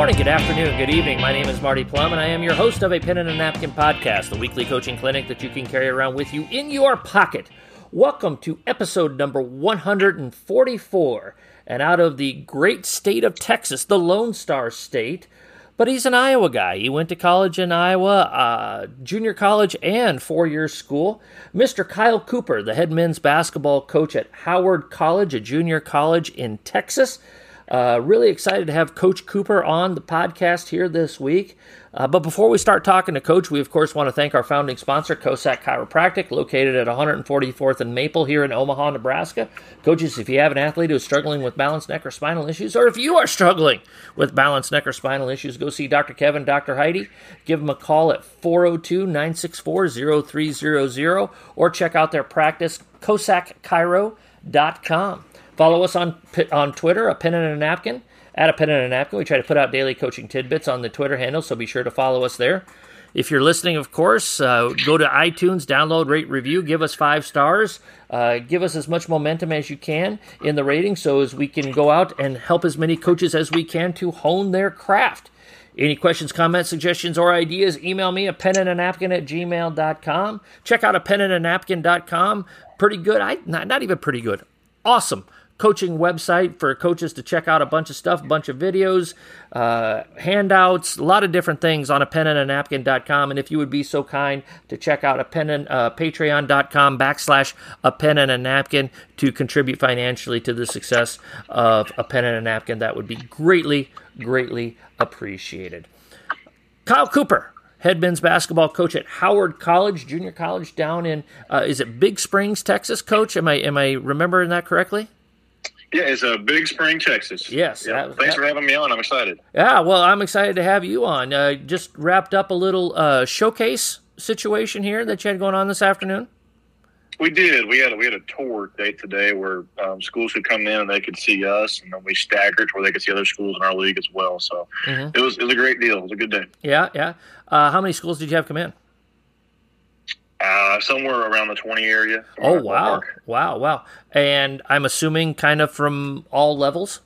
Good morning, good afternoon, good evening. My name is Marty Plum, and I am your host of a Pen and a Napkin podcast, the weekly coaching clinic that you can carry around with you in your pocket. Welcome to episode number 144. And out of the great state of Texas, the Lone Star State, but he's an Iowa guy. He went to college in Iowa, uh, junior college, and four year school. Mr. Kyle Cooper, the head men's basketball coach at Howard College, a junior college in Texas. Uh, really excited to have Coach Cooper on the podcast here this week. Uh, but before we start talking to Coach, we of course want to thank our founding sponsor, COSAC Chiropractic, located at 144th and Maple here in Omaha, Nebraska. Coaches, if you have an athlete who's struggling with balance, neck, or spinal issues, or if you are struggling with balance, neck, or spinal issues, go see Dr. Kevin, Dr. Heidi. Give them a call at 402 964 0300 or check out their practice, COSACchiro.com. Follow us on on Twitter, a pen and a napkin, at a pen and a napkin. We try to put out daily coaching tidbits on the Twitter handle, so be sure to follow us there. If you're listening, of course, uh, go to iTunes, download, rate, review, give us five stars, uh, give us as much momentum as you can in the rating so as we can go out and help as many coaches as we can to hone their craft. Any questions, comments, suggestions, or ideas, email me a pen and a napkin at gmail.com. Check out a pen and a napkin.com. Pretty good. I not, not even pretty good. Awesome coaching website for coaches to check out a bunch of stuff, a bunch of videos, uh, handouts, a lot of different things on a pen and a napkin.com. And if you would be so kind to check out a pen and uh, patreon.com backslash a pen and a napkin to contribute financially to the success of a pen and a napkin, that would be greatly, greatly appreciated. Kyle Cooper, head men's basketball coach at Howard College, junior college down in uh, is it Big Springs, Texas? Coach, am I am I remembering that correctly? Yeah, it's a Big Spring, Texas. Yes. Yeah. that- Thanks that- for having me on. I'm excited. Yeah, well, I'm excited to have you on. Uh, just wrapped up a little uh, showcase situation here that you had going on this afternoon. We did. We had a, we had a tour date today where um, schools could come in and they could see us, and then we staggered where they could see other schools in our league as well. So Mhm. it was it was a great deal. It was a good day. Yeah, yeah. Uh, how many schools did you have come in? Uh, somewhere around the 20 area. Oh, wow, wow, wow. And I'm assuming kind of from all levels.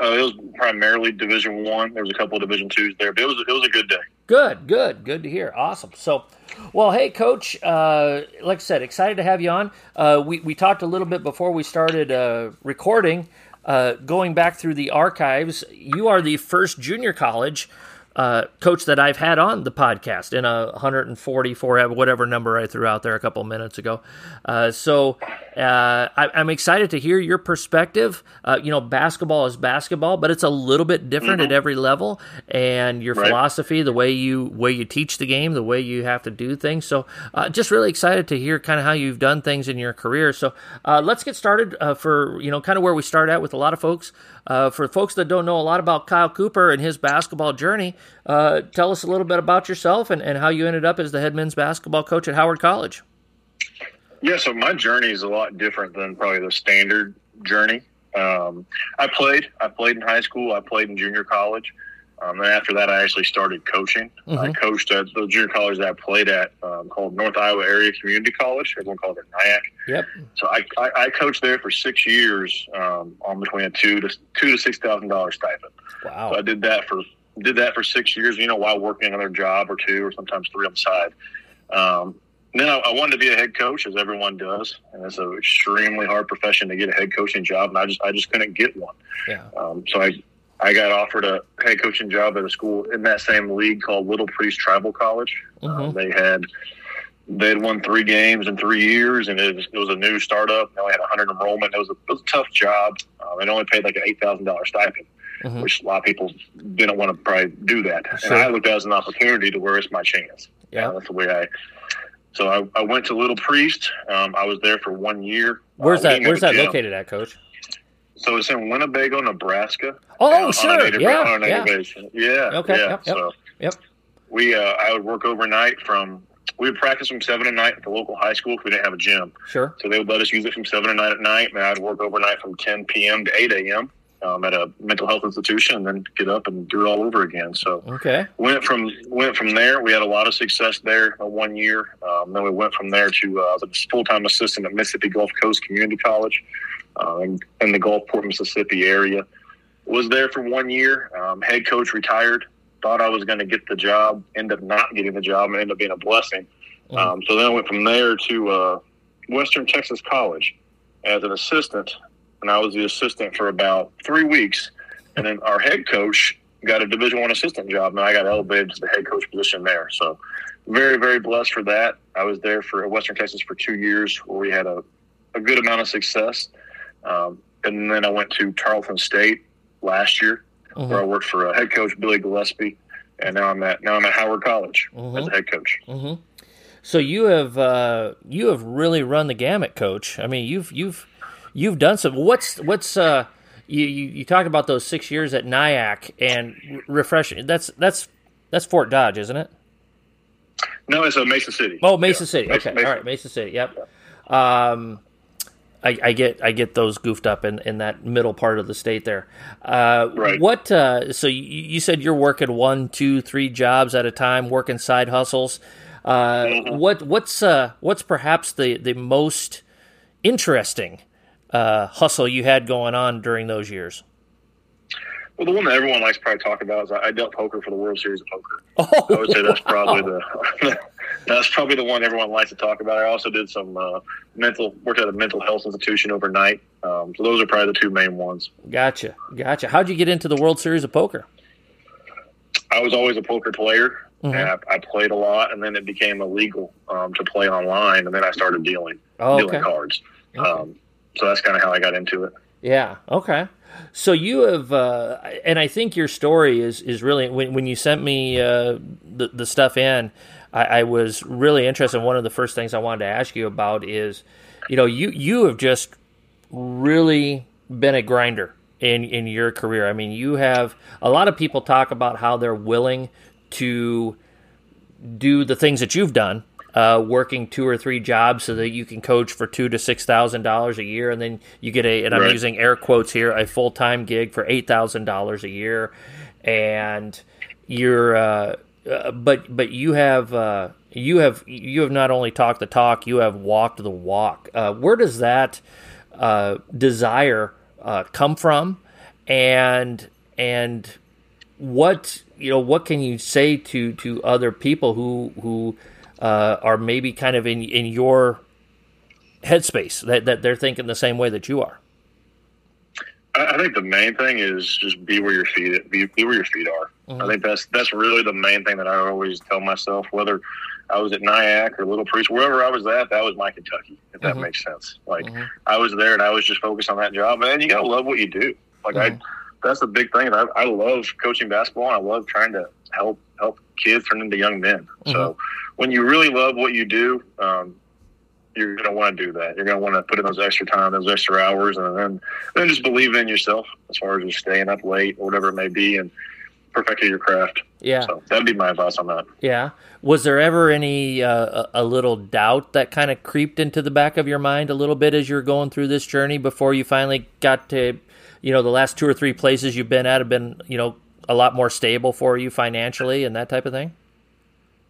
Uh, it was primarily Division One. There was a couple of Division Twos there, but it was it was a good day. Good, good, good to hear. Awesome. So, well, hey, Coach. Uh, like I said, excited to have you on. Uh, we we talked a little bit before we started uh, recording. Uh, going back through the archives, you are the first junior college uh, coach that I've had on the podcast in a 144 whatever number I threw out there a couple minutes ago. Uh, so uh, I, I'm excited to hear your perspective. Uh, you know, basketball is basketball, but it's a little bit different at every level, and your Right. philosophy, the way you way you teach the game, the way you have to do things. So uh, just really excited to hear kind of how you've done things in your career. So uh, let's get started uh, for you know kind of where we start at with a lot of folks. Uh, for folks that don't know a lot about Kyle Cooper and his basketball journey, uh, tell us a little bit about yourself and, and how you ended up as the head men's basketball coach at Howard College. Yeah, so my journey is a lot different than probably the standard journey. Um, I played. I played in high school. I played in junior college. Um, then after that, I actually started coaching. I Mhm. coached at the junior college that I played at, um, called North Iowa Area Community College. Everyone called it NIACC. Yep. So I, I, I coached there for six years, um, on between a two to two to six thousand dollars stipend. So I did that for did that for six years. You know, while working another job or two, or sometimes three on the side. Um, then I, I wanted to be a head coach, as everyone does, and it's an extremely hard profession to get a head coaching job, and I just I just couldn't get one. Yeah. Um, so I I got offered a head coaching job at a school in that same league called Little Priest Tribal College. Um, Mhm. they had they had won three games in three years, and it was, it was a new startup. They only had 100 enrollment. It was a, it was a tough job. Um, it only paid like an eight thousand dollars stipend, Mhm. which a lot of people didn't want to probably do that. Sure. And I looked at it as an opportunity to where it's my chance. Yeah. that's the way I. So I, I went to Little Priest. Um, I was there for one year. Where's Uh, that? Where's that gym. located at, Coach? So it's in Winnebago, Nebraska. Oh, sure. native- Yeah. Yeah. Yeah. Okay, Yeah. yep, yep, So yep. we, uh, I would work overnight from. We would practice from seven at night at the local high school because we didn't have a gym. Sure. So they would let us use it from seven at night at night, and I'd work overnight from 10 p.m. to 8 a.m. Um, at a mental health institution, and then get up and do it all over again. So Okay. went from went from there. We had a lot of success there uh, one year. Um, then we went from there to uh, a full time assistant at Mississippi Gulf Coast Community College uh, in, in the Gulfport, Mississippi area. was there for one year. Um, head coach retired. Thought I was going to get the job. Ended up not getting the job, and ended up being a blessing. Um, so then I went from there to uh, Western Texas College as an assistant, and I was the assistant for about three weeks. And then our head coach got a Division One assistant job, and I got elevated to the head coach position there. So very, very blessed for that. I was there for Western Texas for two years, where we had a, a good amount of success. Um, and then I went to Tarleton State last year, mm-hmm. where I worked for uh, head coach Billy Gillispie, and now I'm at now I'm at Howard College mm-hmm. as a head coach. Mm-hmm. So you have uh, you have really run the gamut, coach. I mean, you've you've you've done some. What's what's uh, you, you, you talk about those six years at NIACC and refreshing. That's that's that's Fort Dodge, isn't it? No, it's a uh, Mason City. Oh, Mason yeah. City. Okay, Mason. all right, Mason City. Yep. Um, I, I, get I get those goofed up in, in that middle part of the state there. Uh, right. What? Uh, so you, you, said you're working one, two, three jobs at a time, working side hustles. Uh, mm-hmm. What what's uh, what's perhaps the the most interesting uh, hustle you had going on during those years? Well, the one that everyone likes to probably talk about is I dealt poker for the World Series of Poker. Oh, I would say that's probably the that's probably the one everyone likes to talk about. I also did some uh, mental worked at a mental health institution overnight. Um, so those are probably the two main ones. Gotcha, gotcha. How'd you get into the World Series of Poker? I was always a poker player. Mm-hmm. And I, I, played a lot, and then it became illegal um, to play online, and then I started dealing oh, dealing cards. Okay. Um, so that's kind of how I got into it. Yeah. Okay. So you have, uh, and I think your story is is really when when you sent me uh, the the stuff in, I, I, was really interested. One of the first things I wanted to ask you about is, you know, you you have just really been a grinder in in your career. I mean, you have a lot of people talk about how they're willing to do the things that you've done uh, working two or three jobs so that you can coach for two to six thousand dollars a year, and then you get a and I'm using air quotes here a full time gig for eight thousand dollars a year, and you're uh, uh, but but you have uh, you have you have not only talked the talk, you have walked the walk. Uh, where does that uh, desire come from, and and what you know what can you say to to other people who who uh, are maybe kind of in in your headspace that, that they're thinking the same way that you are? I think the main thing is just be where your feet be, be where your feet are. Mm-hmm. I think that's that's really the main thing that I always tell myself. Whether I was at NIACC or Little Priest, wherever I was at, that was my Kentucky. If that mm-hmm. makes sense. Like mm-hmm. I was there and I was just focused on that job. And you gotta love what you do. Like I, mm-hmm. that's the big thing. I, I love coaching basketball. and I love trying to help help kids turn into young men. So mm-hmm when you really love what you do, um, you're going to want to do that. You're going to want to put in those extra time, those extra hours, and then then just believe in yourself as far as just staying up late or whatever it may be, and perfecting your craft. Yeah, so that'd be my advice on that. Yeah. Was there ever any uh, a little doubt that kind of creeped into the back of your mind a little bit as you're going through this journey before you finally got to, you know, the last two or three places you've been at have been, you know, a lot more stable for you financially and that type of thing?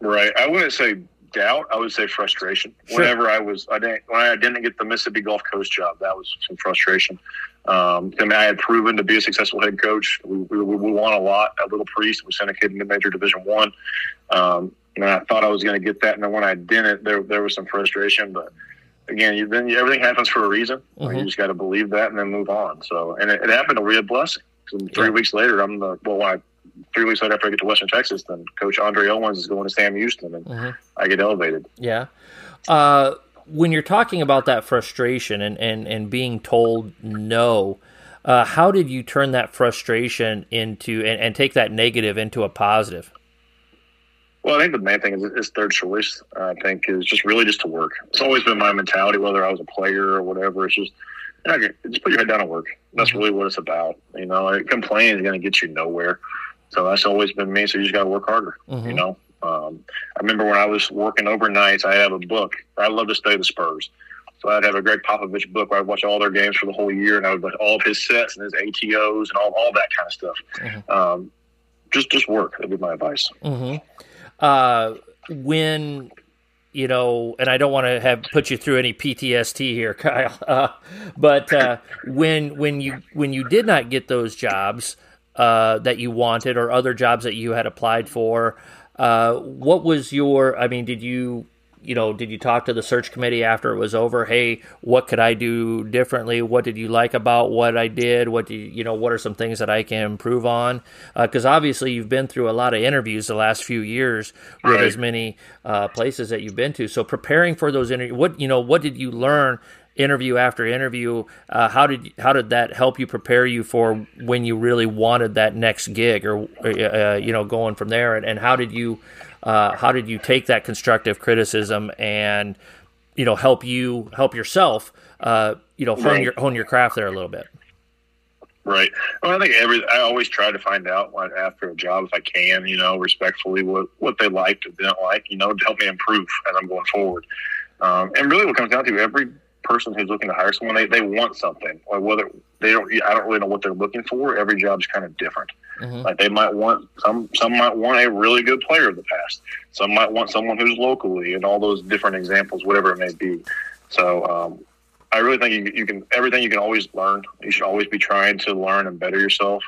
Right. I wouldn't say doubt. I would say frustration. Sure. Whenever I was, I didn't when I didn't get the Mississippi Gulf Coast job, that was some frustration. Um, I mean, I had proven to be a successful head coach. We, we, we won a lot at Little Priest. We sent a kid into Major Division One, um, and I thought I was going to get that. And then when I didn't, there there was some frustration. But again, you, then everything happens for a reason. Mm-hmm. You just got to believe that and then move on. So, and it, it happened to be a blessing. three yeah. weeks later, I'm the well, I three weeks later after I get to Western Texas, then Coach Andre Owens is going to Sam Houston, and mm-hmm. I get elevated. Yeah. Uh, when you're talking about that frustration and, and, and being told no, uh, how did you turn that frustration into and, and, take that negative into a positive? Well, I think the main thing is, is third choice. I think is just really just to work. It's always been my mentality, whether I was a player or whatever. It's just just put your head down and work. That's mm-hmm. really what it's about. You know, complaining is going to get you nowhere. So that's always been me. So you just got to work harder. Mm-hmm. You know, um, I remember when I was working overnights, I had a book. I love to study the Spurs. So I'd have a Gregg Popovich book where I'd watch all their games for the whole year, and I would watch all of his sets and his ATOs and all, all that kind of stuff. Mm-hmm. Um, just just work. That'd be my advice. Mm-hmm. Uh, when you know, and I don't want to have put you through any PTSD here, Kyle. Uh, but uh, when when you when you did not get those jobs uh, that you wanted or other jobs that you had applied for, uh, what was your? I mean, did you you know, did you talk to the search committee after it was over? Hey, what could I do differently? What did you like about what I did? What do you, you know? What are some things that I can improve on? Because uh, obviously you've been through a lot of interviews the last few years with right. as many uh, places that you've been to. So preparing for those interviews, what you know, what did you learn? Interview after interview uh, how did how did that help you prepare you for when you really wanted that next gig or uh, you know going from there? And, and how did you uh, how did you take that constructive criticism and you know help you help yourself uh, you know hone right. your hone your craft there a little bit? Right. Well i think every i always try to find out what, after a job if i can you know respectfully what what they liked or didn't like you know to help me improve as i'm going forward. Um, and really what comes down to every person who's looking to hire someone, they, they want something. Or whether they don't, I don't really know what they're looking for. Every job's kind of different. Mm-hmm. Like they might want some, some might want a really good player of the past. Some might want someone who's locally, and all those different examples, whatever it may be. So um, I really think you, you, can everything you can always learn. You should always be trying to learn and better yourself.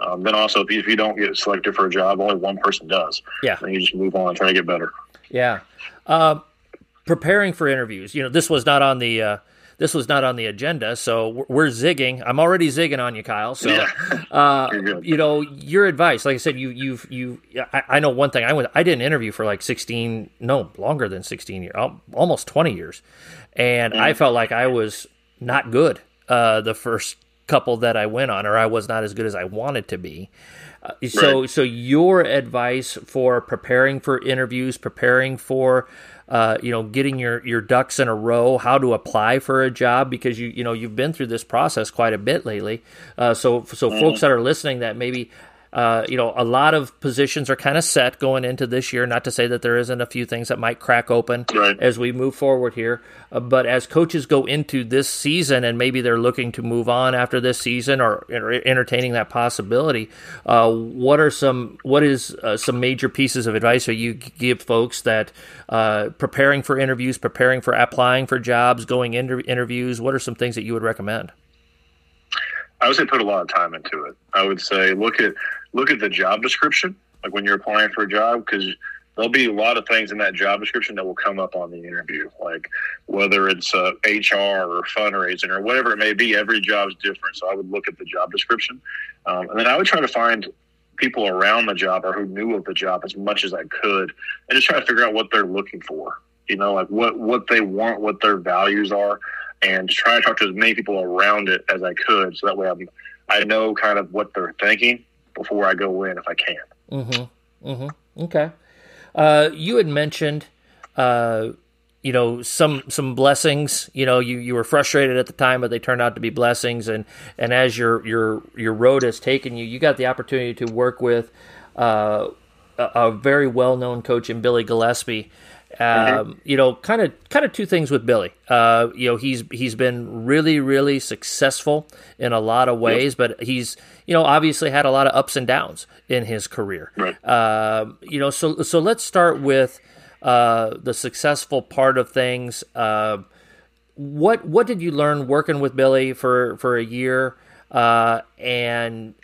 Um, then also, if you, if you don't get selected for a job, only one person does. Yeah. Then you just move on and try to get better. Yeah. Um, preparing for interviews. You know, this was not on the uh, this was not on the agenda, so we're zigging. I'm already zigging on you, Kyle. So, yeah. uh, you know, your advice. Like I said, you you've you. I, I, know one thing. I went. I did an interview for like 16, no longer than 16 years, almost 20 years, and mm. I felt like I was not good uh, the first couple that I went on, or I was not as good as I wanted to be. Uh, so, right. so your advice for preparing for interviews, preparing for uh, you know, getting your, your ducks in a row, how to apply for a job because you you know you've been through this process quite a bit lately. Uh, so so mm-hmm. folks that are listening that maybe uh, you know, a lot of positions are kind of set going into this year. Not to say that there isn't a few things that might crack open right. as we move forward here. Uh, but as coaches go into this season and maybe they're looking to move on after this season or, or entertaining that possibility, uh, what are some what is uh, some major pieces of advice that you give folks that uh, preparing for interviews, preparing for applying for jobs, going into interviews? What are some things that you would recommend? I would say put a lot of time into it. I would say look at look at the job description, like when you're applying for a job, because there'll be a lot of things in that job description that will come up on the interview, like whether it's uh, HR or fundraising or whatever it may be. Every job's different, so I would look at the job description, um, and then I would try to find people around the job or who knew of the job as much as I could, and just try to figure out what they're looking for. You know, like what what they want, what their values are, and try to talk to as many people around it as I could, so that way I'm I know kind of what they're thinking before I go in if I can. Mm-hmm. Mm-hmm. Okay. Uh, you had mentioned, uh, you know, some some blessings. You know, you, you were frustrated at the time, but they turned out to be blessings. And and as your your your road has taken you, you got the opportunity to work with uh, a, a, very well known coach in Billy Gillispie. Mm-hmm. Um, you know, kind of, kind of two things with Billy. Uh, you know, he's he's been really, really successful in a lot of ways, yep. but he's you know obviously had a lot of ups and downs in his career. Right. Uh, you know, so so let's start with uh, the successful part of things. Uh, what what did you learn working with Billy for for a year, uh, and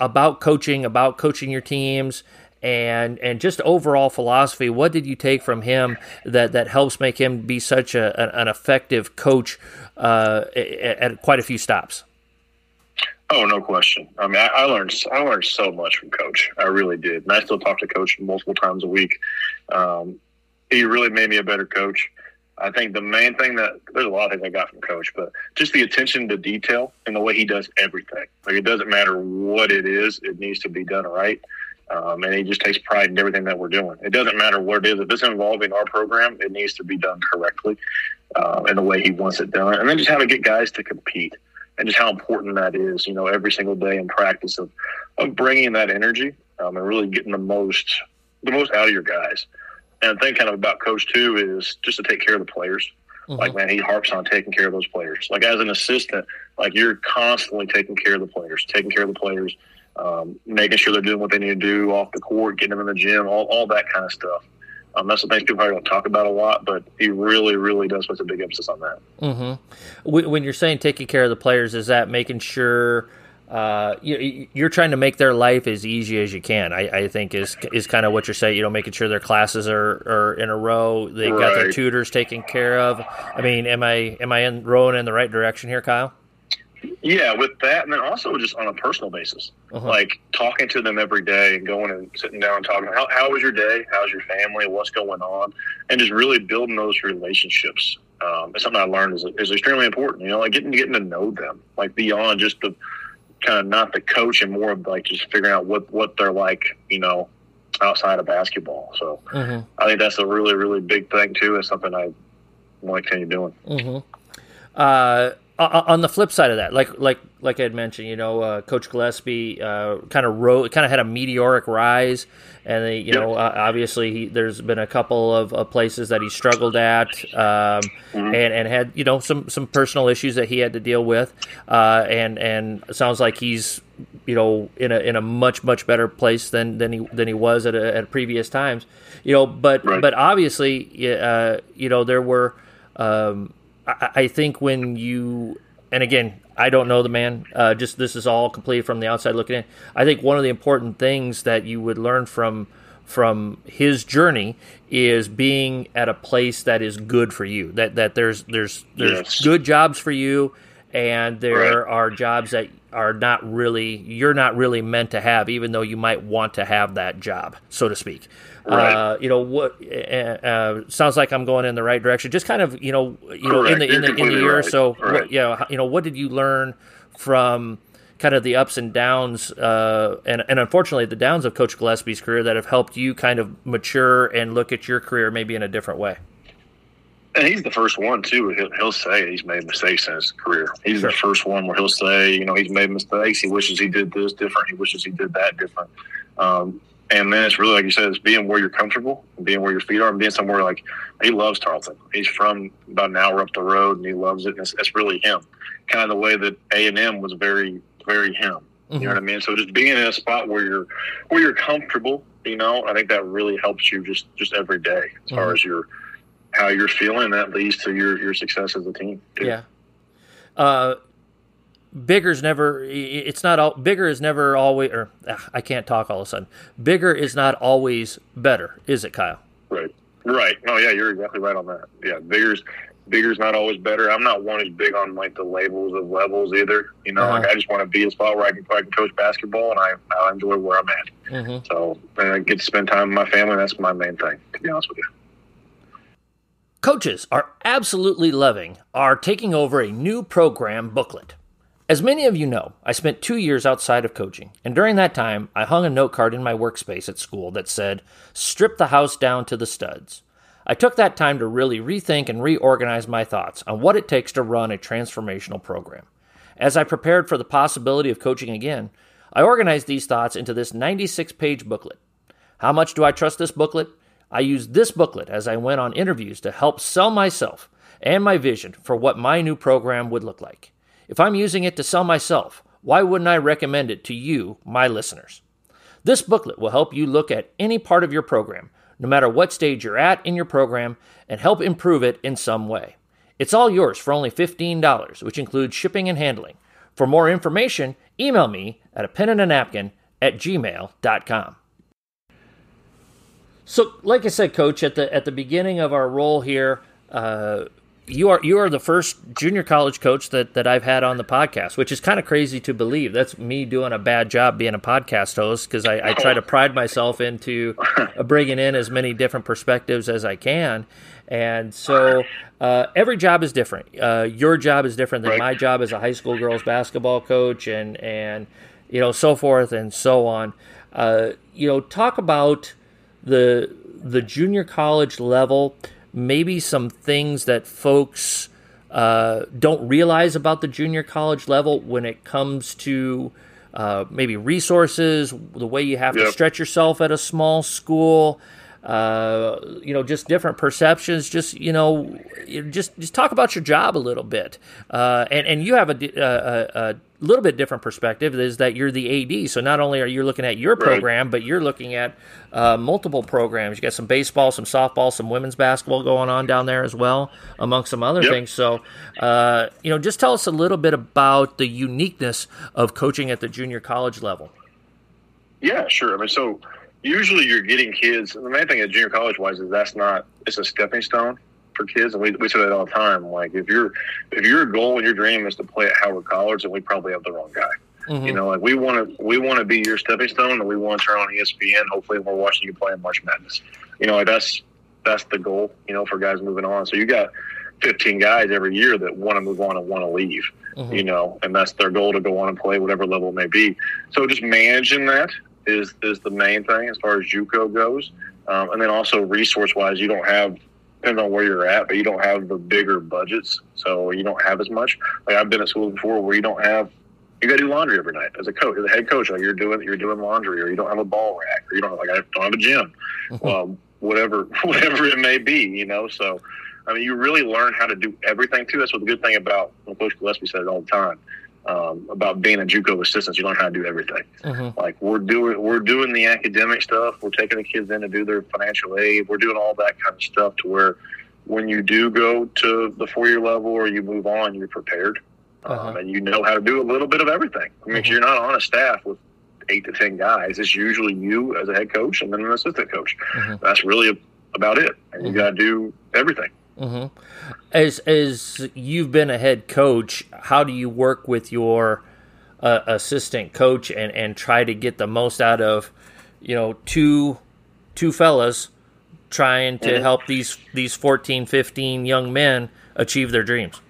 about coaching, about coaching your teams, and and just overall philosophy. What did you take from him that that helps make him be such a, an, effective coach uh, at, at, quite a few stops? Oh, no question. I mean, I, I, learned I learned so much from Coach. I really did, and I still talk to Coach multiple times a week. Um, he really made me a better coach. I think the main thing that there's a lot of things I got from Coach, but just the attention to detail and the way he does everything. Like it doesn't matter what it is; it needs to be done right. Um, and he just takes pride in everything that we're doing. It doesn't matter what it is. If it's involving our program, it needs to be done correctly uh, in the way he wants it done. And then just how to get guys to compete and just how important that is, you know, every single day in practice of, of bringing that energy um, and really getting the most the most out of your guys. And the thing kind of about coach too is just to take care of the players. Mm-hmm. Like man, he harps on taking care of those players. Like as an assistant, like you're constantly taking care of the players, taking care of the players um, making sure they're doing what they need to do off the court, getting them in the gym, all, all that kind of stuff. Um, that's the thing people probably don't talk about a lot, but he really, really does put a big emphasis on that. Mm-hmm. When you're saying taking care of the players, is that making sure uh, you, are trying to make their life as easy as you can? I, I, think is is kind of what you're saying. You know, making sure their classes are, are in a row. They right. got their tutors taken care of. I mean, am I am I in, rowing in the right direction here, Kyle? Yeah, with that, and then also just on a personal basis, uh-huh. like talking to them every day and going and sitting down and talking. How, how was your day? How's your family? What's going on? And just really building those relationships. Um, it's something I learned is, is extremely important. You know, like getting getting to know them, like beyond just the kind of not the coach and more of like just figuring out what what they're like. You know, outside of basketball. So uh-huh. I think that's a really really big thing too. It's something I want to continue doing. Uh-huh. Uh, on the flip side of that, like like like I had mentioned, you know, uh, Coach Gillispie uh, kind of wrote, kind of had a meteoric rise, and they, you know, uh, obviously he, there's been a couple of, places that he struggled at, um, mm-hmm. and and had you know some some personal issues that he had to deal with, uh, and and sounds like he's you know in a in a much much better place than than he than he was at a, at previous times, you know, but right. but obviously, uh, you know, there were. Um, I, I think when you and again, I don't know the man. Uh, just this is all completely from the outside looking in. I think one of the important things that you would learn from from his journey is being at a place that is good for you. That that there's there's there's yes. good jobs for you, and there right. are jobs that are not really you're not really meant to have, even though you might want to have that job, so to speak. Right. Uh, you know what? Uh, uh, sounds like I'm going in the right direction. Just kind of, you know, you know, in the in the in the year right. or so, right. what, you know, you know, what did you learn from kind of the ups and downs, uh, and and unfortunately the downs of Coach Gillispie's career that have helped you kind of mature and look at your career maybe in a different way. And he's the first one too. He'll, he'll say he's made mistakes in his career. He's sure. the first one where he'll say, you know, he's made mistakes. He wishes he did this different. He wishes he did that different. Um, and then it's really like you said, it's being where you're comfortable, being where your feet are, and being somewhere like he loves Tarleton. He's from about an hour up the road, and he loves it. And it's, it's really him, kind of the way that A and M was very, very him. Mm-hmm. You know what I mean? So just being in a spot where you're where you're comfortable, you know, I think that really helps you just just every day as mm-hmm. far as your how you're feeling. That leads to your your success as a team. Too. Yeah. Uh, bigger's never it's not all bigger is never always or ugh, i can't talk all of a sudden. Bigger is not always better is it kyle? Right. Right. No yeah you're exactly right on that. Yeah bigger's bigger's not always better. I'm not one who's big on like the labels of levels either. You know uh-huh. like i just want to be a spot where i can, I can coach basketball and i i enjoy where i'm at. Mm-hmm. so and i get to spend time with my family that's my main thing to be honest with you. Coaches are absolutely loving our taking over a new program booklet as many of you know, I spent two years outside of coaching, and during that time, I hung a note card in my workspace at school that said, Strip the house down to the studs. I took that time to really rethink and reorganize my thoughts on what it takes to run a transformational program. As I prepared for the possibility of coaching again, I organized these thoughts into this 96 page booklet. How much do I trust this booklet? I used this booklet as I went on interviews to help sell myself and my vision for what my new program would look like. If I'm using it to sell myself, why wouldn't I recommend it to you, my listeners? This booklet will help you look at any part of your program, no matter what stage you're at in your program, and help improve it in some way. It's all yours for only $15, which includes shipping and handling. For more information, email me at a pen and a napkin at gmail.com. So, like I said, Coach, at the at the beginning of our role here, uh, you are you are the first junior college coach that, that I've had on the podcast, which is kind of crazy to believe. That's me doing a bad job being a podcast host because I, I, try to pride myself into bringing in as many different perspectives as I can. And so uh, every job is different. Uh, your job is different than right. my job as a high school girls basketball coach, and and you know so forth and so on. Uh, you know, talk about the the junior college level maybe some things that folks uh, don't realize about the junior college level when it comes to uh, maybe resources, the way you have yep. to stretch yourself at a small school. Uh, you know, just different perceptions. Just you know, just just talk about your job a little bit. Uh, and and you have a, a, a little bit different perspective is that you're the AD. So not only are you looking at your program, right. but you're looking at uh, multiple programs. You got some baseball, some softball, some women's basketball going on down there as well, among some other yep. things. So, uh, you know, just tell us a little bit about the uniqueness of coaching at the junior college level. Yeah, sure. I mean, so usually you're getting kids. The main thing at junior college wise is that's not it's a stepping stone for kids, and we, we say that all the time. Like if your if your goal and your dream is to play at Howard College, then we probably have the wrong guy. Mm-hmm. You know, like we want to we want to be your stepping stone, and we want to turn on ESPN. Hopefully, we're watching you play in March Madness. You know, like that's that's the goal. You know, for guys moving on. So you got 15 guys every year that want to move on and want to leave. Mm-hmm. You know, and that's their goal to go on and play whatever level it may be. So just managing that is is the main thing as far as JUCO goes. Um, and then also resource wise, you don't have depends on where you're at, but you don't have the bigger budgets, so you don't have as much. Like I've been at schools before where you don't have you got to do laundry every night as a coach, as a head coach. Like you're doing you're doing laundry, or you don't have a ball rack, or you don't like I don't have a gym. Well, whatever whatever it may be, you know. So I mean, you really learn how to do everything too. That's what the good thing about Coach Gillispie says all the time um, about being a JUCO assistant. You learn how to do everything. Mm-hmm. Like we're doing, we're doing the academic stuff. We're taking the kids in to do their financial aid. We're doing all that kind of stuff to where when you do go to the four year level or you move on, you're prepared uh-huh. um, and you know how to do a little bit of everything. I mean, mm-hmm. you're not on a staff with eight to ten guys. It's usually you as a head coach and then an assistant coach. Mm-hmm. That's really about it. And you mm-hmm. got to do everything. Mm-hmm. As as you've been a head coach, how do you work with your uh, assistant coach and and try to get the most out of you know two two fellas trying to mm-hmm. help these these 14 15 young men achieve their dreams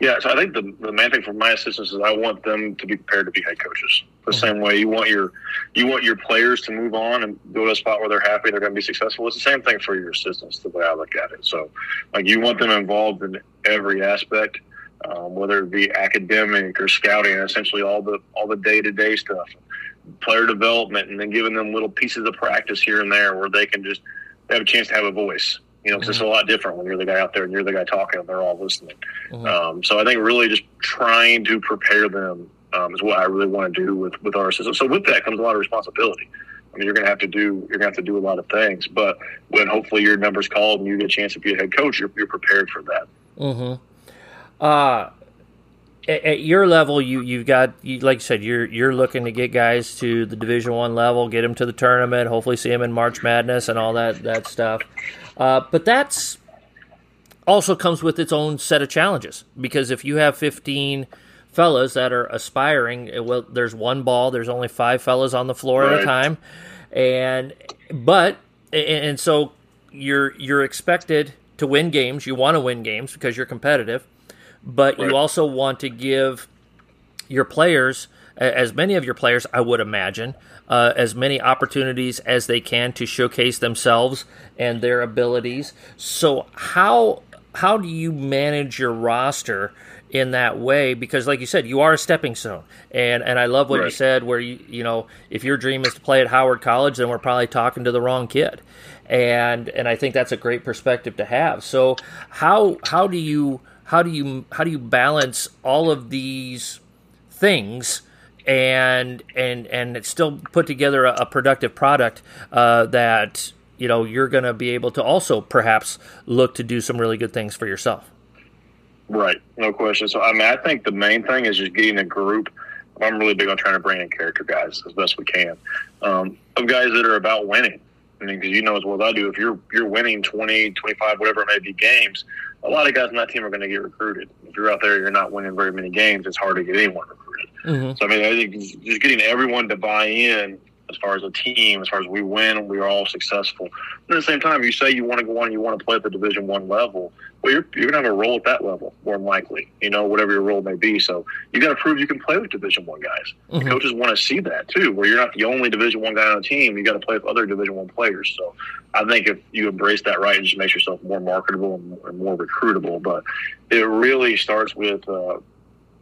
yeah, so I think the, the main thing for my assistants is I want them to be prepared to be head coaches. The mm-hmm. same way you want your you want your players to move on and go to a spot where they're happy, they're going to be successful. It's the same thing for your assistants. The way I look at it, so like you want them involved in every aspect, um, whether it be academic or scouting, essentially all the all the day to day stuff, player development, and then giving them little pieces of practice here and there where they can just have a chance to have a voice you know, because mm-hmm. it's a lot different when you're the guy out there and you're the guy talking and they're all listening. Mm-hmm. Um, so I think really just trying to prepare them um, is what I really want to do with with our system. So with that comes a lot of responsibility. I mean, you're going to have to do you're going to have to do a lot of things. But when hopefully your number's called and you get a chance to be a head coach, you're, you're prepared for that. Mm-hmm. Uh, at, at your level, you you've got you, like you said, you're you're looking to get guys to the Division One level, get them to the tournament, hopefully see them in March Madness and all that that stuff. Uh, but that's also comes with its own set of challenges because if you have 15 fellas that are aspiring, well, there's one ball, there's only five fellas on the floor right. at a time, and but and so you're you're expected to win games. You want to win games because you're competitive, but right. you also want to give your players, as many of your players, I would imagine, uh, as many opportunities as they can to showcase themselves and their abilities. So how how do you manage your roster in that way? Because like you said, you are a stepping stone, and and I love what right. you said, where you you know if your dream is to play at Howard College, then we're probably talking to the wrong kid. And and I think that's a great perspective to have. So how how do you how do you how do you balance all of these things and and and still put together a, a productive product uh, that you know you're going to be able to also perhaps look to do some really good things for yourself. Right, no question. So I mean, I think the main thing is just getting a group. I'm really big on trying to bring in character guys as best we can um, of guys that are about winning. I mean, because you know as well as I do, if you're you're winning 20, 25, whatever it may be games, a lot of guys on that team are going to get recruited. If you're out there, you're not winning very many games. It's hard to get anyone recruited. Mm-hmm. So I mean, I think just getting everyone to buy in as far as a team, as far as we win, we are all successful. But at the same time, you say you want to go on, you want to play at the Division One level. Well, you're, you're going to have a role at that level, more than likely. You know, whatever your role may be. So you got to prove you can play with Division One guys. Mm-hmm. coaches want to see that too, where you're not the only Division One guy on the team. You got to play with other Division One players. So I think if you embrace that right, it just makes yourself more marketable and more recruitable. But it really starts with. Uh,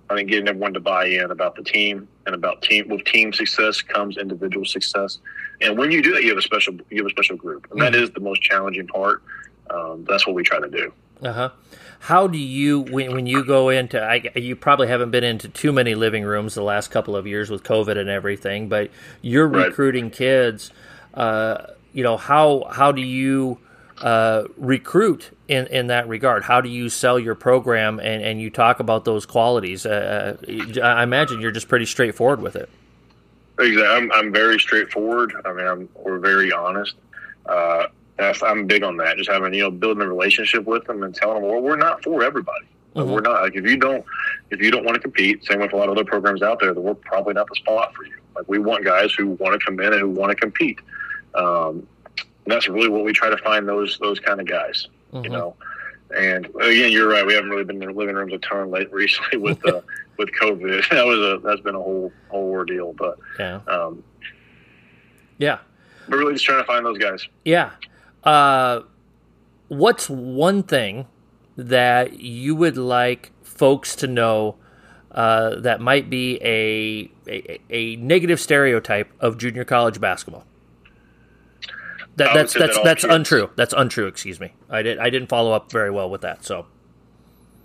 I think getting everyone to buy in about the team and about team with team success comes individual success. And when you do that, you have a special you have a special group, and that mm-hmm. is the most challenging part. Um, that's what we try to do. Uh huh. how do you when, when you go into I, you probably haven't been into too many living rooms the last couple of years with COVID and everything, but you're right. recruiting kids. Uh, you know how how do you uh, recruit in, in that regard? How do you sell your program and, and you talk about those qualities? Uh, uh I imagine you're just pretty straightforward with it. Exactly. I'm, I'm very straightforward. I mean, I'm, we're very honest. Uh, I'm big on that. Just having, you know, building a relationship with them and telling them, well, we're not for everybody. Mm-hmm. We're not like if you don't if you don't want to compete, same with a lot of other programs out there, then we're probably not the spot for you. Like we want guys who want to come in and who want to compete. Um, and that's really what we try to find those those kind of guys. Mm-hmm. You know, and again, you're right. We haven't really been in living rooms a ton late recently with uh, with COVID. That was a that's been a whole whole ordeal. But yeah, um, yeah. We're really just trying to find those guys. Yeah. Uh, what's one thing that you would like folks to know uh, that might be a, a, a negative stereotype of junior college basketball? That, that's that's that's untrue. That's untrue. Excuse me. I did I didn't follow up very well with that. So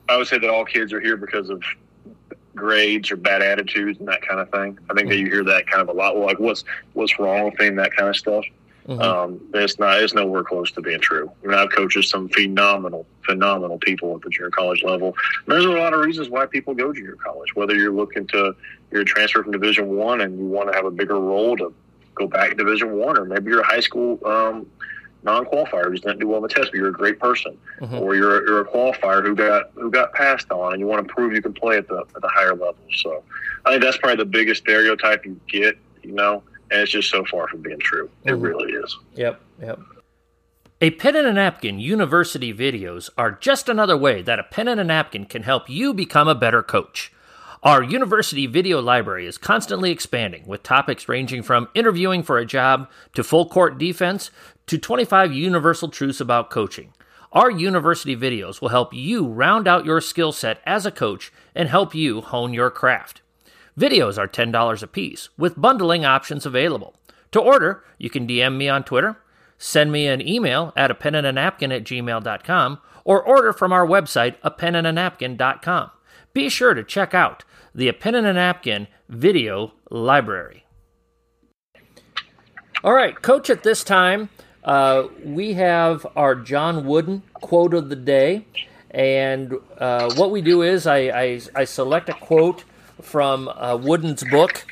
I would say that all kids are here because of grades or bad attitudes and that kind of thing. I think mm-hmm. that you hear that kind of a lot. Well, like what's what's wrong with him? That kind of stuff. Mm-hmm. Um, it's not. It's nowhere close to being true. I mean, I've coached some phenomenal, phenomenal people at the junior college level. There's a lot of reasons why people go to junior college. Whether you're looking to you're transfer from Division One and you want to have a bigger role to go back to Division One, or maybe you're a high school um, non-qualifier who didn't do well on the test, but you're a great person, mm-hmm. or you're you're a qualifier who got who got passed on, and you want to prove you can play at the at the higher level. So, I think that's probably the biggest stereotype you get, you know, and it's just so far from being true. It mm-hmm. really is. Yep. Yep. A pen and a napkin university videos are just another way that a pen and a napkin can help you become a better coach. Our university video library is constantly expanding, with topics ranging from interviewing for a job to full court defense to 25 universal truths about coaching. Our university videos will help you round out your skill set as a coach and help you hone your craft. Videos are $10 a piece, with bundling options available. To order, you can DM me on Twitter, send me an email at a pen and a napkin at gmail.com, or order from our website, a pen and a napkin.com. Be sure to check out the A Pen and a Napkin video library. All right, Coach, at this time, uh, we have our John Wooden quote of the day. And uh, what we do is I, I, I, select a quote from uh, Wooden's book,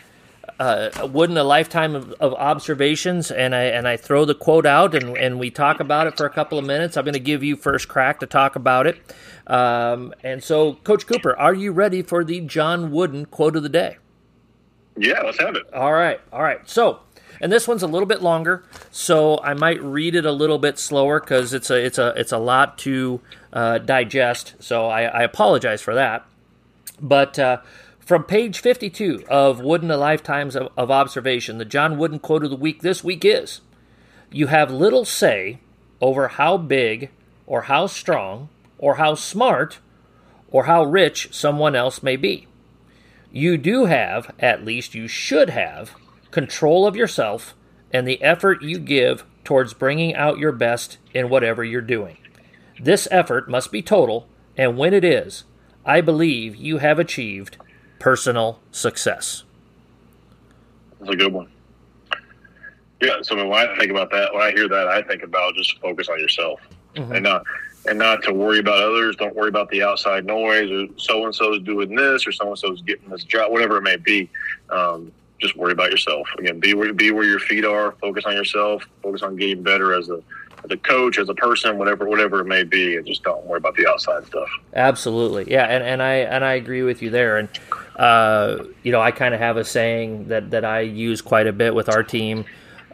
uh, Wooden, A Lifetime of, of, Observations, and I, and I throw the quote out and, and we talk about it for a couple of minutes. I'm going to give you first crack to talk about it. Um, and so, Coach Cooper, are you ready for the John Wooden quote of the day? Yeah, let's have it. All right, all right. So, and this one's a little bit longer, so I might read it a little bit slower because it's a it's a it's a lot to uh, digest. So I, I, apologize for that. But uh, from page 52 of Wooden: A Lifetimes of, of Observation, the John Wooden quote of the week this week is: "You have little say over how big or how strong." Or how smart or how rich someone else may be. You do have, at least you should have, control of yourself and the effort you give towards bringing out your best in whatever you're doing. This effort must be total, and when it is, I believe you have achieved personal success. That's a good one. Yeah, so when I think about that, when I hear that, I think about just focus on yourself mm-hmm. and not and not to worry about others. Don't worry about the outside noise or so and so is doing this or so and so is getting this job, whatever it may be. Um, just worry about yourself. Again, be where be where your feet are. Focus on yourself. Focus on getting better as a as a coach, as a person, whatever whatever it may be, and just don't worry about the outside stuff. Absolutely, yeah, and, and I and I agree with you there. And uh, you know, I kind of have a saying that that I use quite a bit with our team.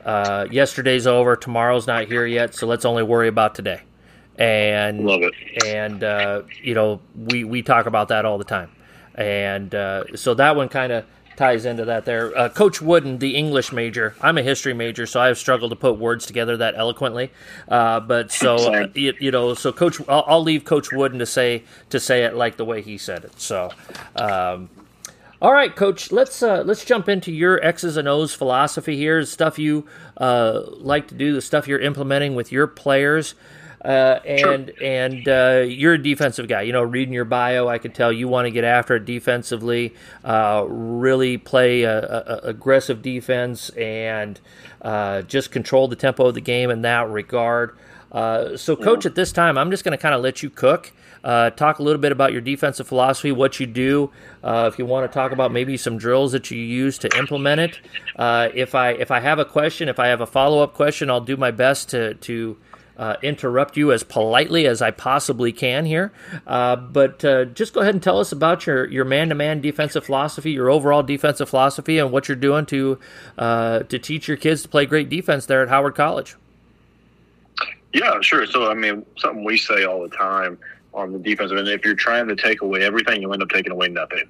Uh, yesterday's over, tomorrow's not here yet, so let's only worry about today and love it. And uh, you know, we we talk about that all the time, and uh, so that one kind of ties into that there. Uh, Coach Wooden, the English major, I'm a history major, so I've struggled to put words together that eloquently. Uh, but so uh, you, you, know, so Coach, I'll, I'll, leave Coach Wooden to say to say it like the way he said it. So. Um, all right, Coach. Let's uh, let's jump into your X's and O's philosophy here. Stuff you uh, like to do, the stuff you're implementing with your players. Uh, and sure. and uh, you're a defensive guy. You know, reading your bio, I can tell you want to get after it defensively, uh, really play a, a, aggressive defense, and uh, just control the tempo of the game in that regard. Uh, so, coach, at this time, I'm just going to kind of let you cook. Uh, talk a little bit about your defensive philosophy, what you do. Uh, if you want to talk about maybe some drills that you use to implement it. Uh, if I if I have a question, if I have a follow up question, I'll do my best to to uh, interrupt you as politely as I possibly can here. Uh, but uh, just go ahead and tell us about your your man to man defensive philosophy, your overall defensive philosophy, and what you're doing to to teach your kids to play great defense there at Howard College. Yeah, sure. So, I mean, something we say all the time on the defensive end, if you're trying to take away everything, you end up taking away nothing.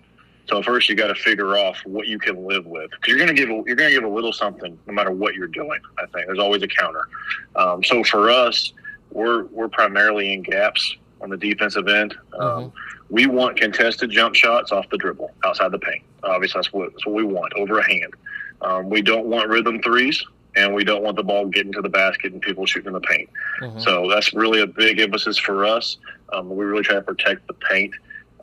So first, you got to figure off what you can live with. Because you're going to give a, you're going to give a little something no matter what you're doing. I think there's always a counter. Um, so for us, we're we're primarily in gaps on the defensive end. Um, mm-hmm. We want contested jump shots off the dribble outside the paint. Obviously, that's what that's what we want over a hand. Um, we don't want rhythm threes and we don't want the ball getting to the basket and people shooting in the paint. Mm-hmm. So that's really a big emphasis for us. Um, we really try to protect the paint.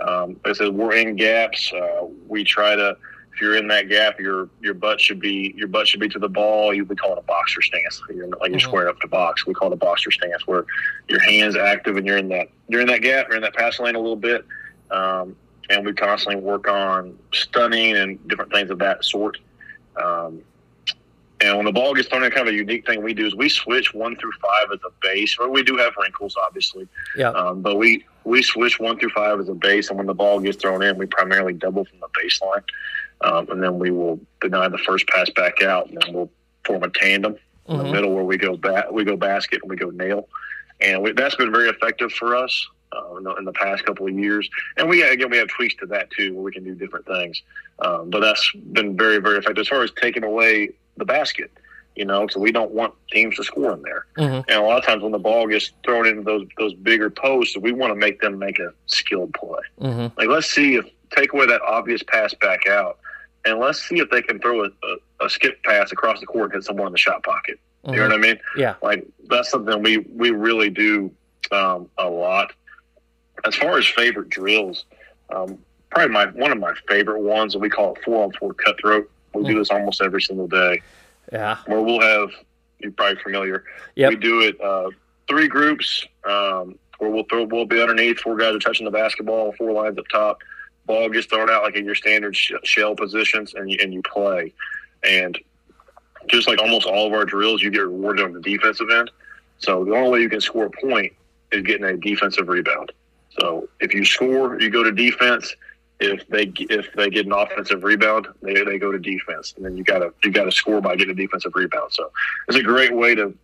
Um, like I said, we're in gaps. Uh, we try to. If you're in that gap, your your butt should be your butt should be to the ball. You we call it a boxer stance. You're like you're mm-hmm. squaring up to box. We call it a boxer stance, where your hands active and you're in that you're in that gap. You're in that pass lane a little bit, um, and we constantly work on stunning and different things of that sort. Um, and when the ball gets thrown in, kind of a unique thing we do is we switch one through five as a base. Or we do have wrinkles, obviously. Yeah. Um, but we we switch one through five as a base, and when the ball gets thrown in, we primarily double from the baseline, um, and then we will deny the first pass back out, and then we'll form a tandem in mm-hmm. the middle where we go bat, we go basket, and we go nail, and we, that's been very effective for us. Uh, in, the, in, the, past couple of years. And we again we have tweaks to that too, where we can do different things. Um, but that's been very very effective as far as taking away the basket. You know, so we don't want teams to score in there. Mm-hmm. And a lot of times when the ball gets thrown into those those bigger posts, we want to make them make a skilled play. Mm-hmm. Like let's see if take away that obvious pass back out, and let's see if they can throw a, a, a skip pass across the court and hit someone in the shot pocket. Mm-hmm. You know mm-hmm. what I mean? Yeah. Like that's something we we really do um, a lot. As far as favorite drills, um, probably my one of my favorite ones, and we call it four on four cutthroat. We do this almost every single day. Yeah. Where we'll have you're probably familiar. Yep. We do it uh, three groups um, where we'll throw we'll be underneath, four guys are touching the basketball, four lines up top. Ball gets thrown out like in your standard sh- shell positions, and you, and you play. And just like almost all of our drills, you get rewarded on the defensive end. So the only way you can score a point is getting a defensive rebound. So if you score, you go to defense if they if they get an offensive rebound, they, they go to defense, and then you gotta you gotta score by getting a defensive rebound. So it's a great way to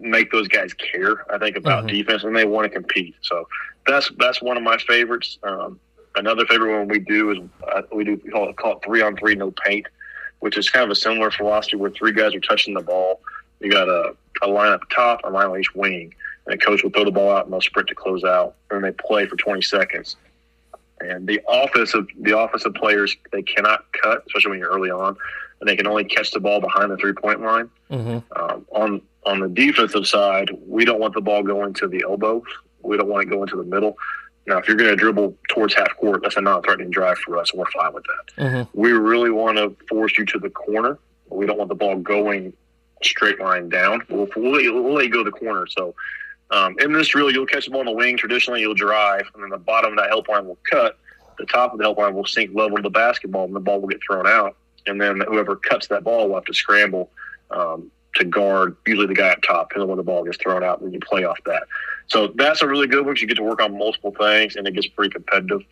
make those guys care. I think about mm-hmm. defense, and they want to compete. So that's that's one of my favorites. Um, another favorite one we do is uh, we do we call it, call it three on three no paint, which is kind of a similar philosophy where three guys are touching the ball. You got a, a line up top, a line on each wing, and a coach will throw the ball out and they'll sprint to close out, and they play for 20 seconds and the office of the office of players they cannot cut, especially when you're early on, and they can only catch the ball behind the three point line. Mm-hmm. Um, on on the defensive side, we don't want the ball going to the elbows. We don't want it going to the middle. Now, if you're going to dribble towards half court, that's a non-threatening drive for us, and we're fine with that. Mm-hmm. We really want to force you to the corner. We don't want the ball going straight line down. We'll, we'll, we'll let you go to the corner. So um, in this drill, you'll catch the ball on the wing. Traditionally, you'll drive, and then the bottom of that help line will cut. The top of the help line will sink level to the basketball, and the ball will get thrown out. And then whoever cuts that ball will have to scramble um, to guard, usually the guy up top, and then when the ball gets thrown out, then you play off that. So that's a really good one. because You get to work on multiple things, and it gets pretty competitive.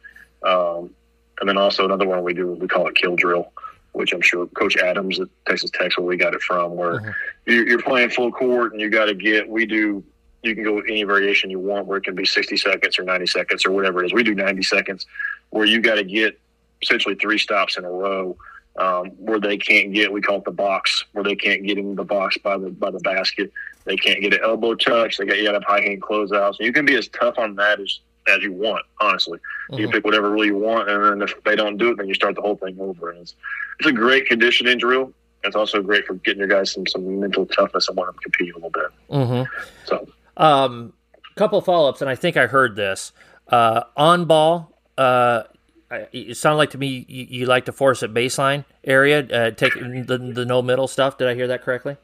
Um, and then also another one we do, we call it kill drill which I'm sure Coach Adams at Texas Tech, where we got it from, where mm-hmm. you're playing full court and you got to get. We do you can go any variation you want where it can be 60 seconds or 90 seconds or whatever it is. We do 90 seconds where you got to get essentially three stops in a row um, where they can't get, we call it the box, where they can't get in the box by the, by the basket. They can't get an elbow touch. They got, you got to have high hand closeouts. And you can be as tough on that as, as you want, honestly. Mm-hmm. You pick whatever rule you want. And then if they don't do it, then you start the whole thing over. And it's, it's a great conditioning drill. It's also great for getting your guys some, some mental toughness and wanting to compete a little bit. Mm-hmm. So, um, Couple follow ups, and I think I heard this uh, on ball. Uh, it sounded like to me you, you, like to force at baseline area, uh, take the, the no middle stuff. Did I hear that correctly?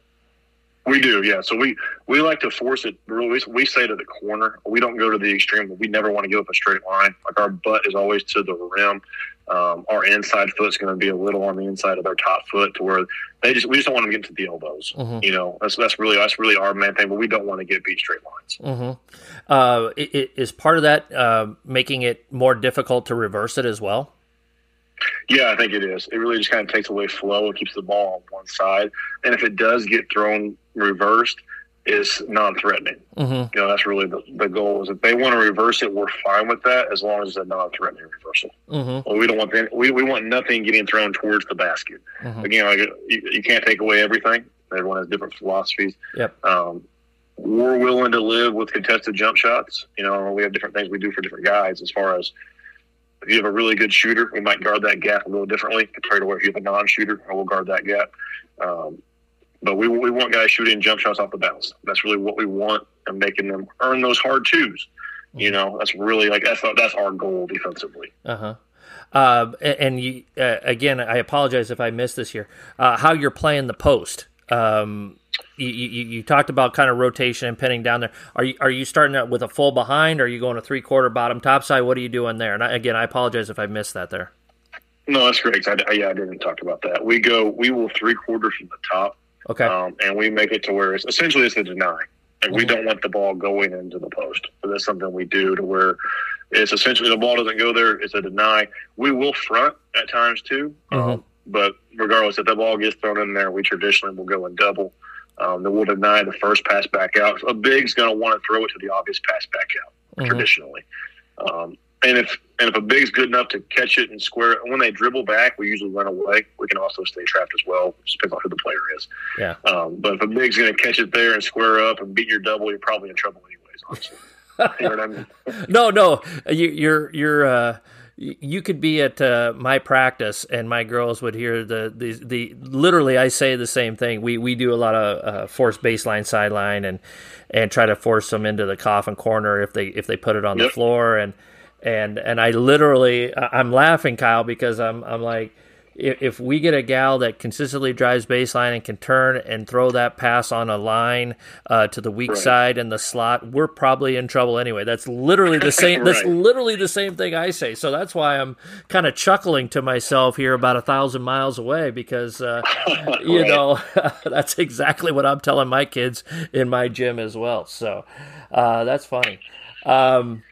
We do, yeah. So we we like to force it. Really, we say to the corner. We don't go to the extreme. We never want to give up a straight line. Like our butt is always to the rim. Um, our inside foot's going to be a little on the inside of their top foot to where they just we just don't want them getting to the elbows. Mm-hmm. You know, that's that's really that's really our main thing. But we don't want to get beat straight lines. Mm-hmm. Uh, it, it, is part of that uh, making it more difficult to reverse it as well. Yeah, I think it is. It really just kind of takes away flow and keeps the ball on one side. And if it does get thrown reversed, is non-threatening. Mm-hmm. You know, that's really the, the goal. Is if they want to reverse it, we're fine with that as long as it's a non-threatening reversal. Mm-hmm. Well, we don't want we we want nothing getting thrown towards the basket. Mm-hmm. Again, like, you, you, can't take away everything. Everyone has different philosophies. Yep. Um, we're willing to live with contested jump shots. You know, we have different things we do for different guys as far as if you have a really good shooter, we might guard that gap a little differently compared to where if you have a non-shooter, we'll guard that gap. Um, but we, we want guys shooting jump shots off the bounce. That's really what we want and making them earn those hard twos. You know, that's really like that's that's our goal defensively. Uh-huh. Uh, and you, uh, again, I apologize if I missed this here. Uh, how you're playing the post? Um, you, you, you, talked about kind of rotation and pinning down there. Are you are you starting out with a full behind? Or are you going a three quarter bottom top side? What are you doing there? And I, again, I apologize if I missed that there. No, that's great. I, yeah, I didn't talk about that. We go, we will three quarters from the top. Okay. Um, and we make it to where it's essentially it's a deny. And mm-hmm. we don't want the ball going into the post. So that's something we do to where it's essentially the ball doesn't go there. It's a deny. We will front at times too. Mm-hmm. Um, but regardless, if the ball gets thrown in there, we traditionally will go and double. Um, then we'll deny the first pass back out. A big's going to want to throw it to the obvious pass back out mm-hmm. traditionally. Um, and if and if a big's good enough to catch it and square it, when they dribble back, we usually run away. We can also stay trapped as well. Just depends on who the player is. Yeah. Um, but if a big's going to catch it there and square up and beat your double, you're probably in trouble anyways. Honestly. you know what I mean? no, no, you, you're you're. Uh, you could be at uh, my practice and my girls would hear the, the the literally I say the same thing. We we do a lot of uh, force baseline sideline and and try to force them into the coffin corner if they if they put it on yep. the floor and and and I literally I'm laughing Kyle because I'm I'm like if, we get a gal that consistently drives baseline and can turn and throw that pass on a line uh, to the weak right. side in the slot, we're probably in trouble anyway. That's literally the same. right. That's literally the same thing I say. So that's why I'm kind of chuckling to myself here about a thousand miles away because uh, you know that's exactly what I'm telling my kids in my gym as well. So uh, that's funny. Um,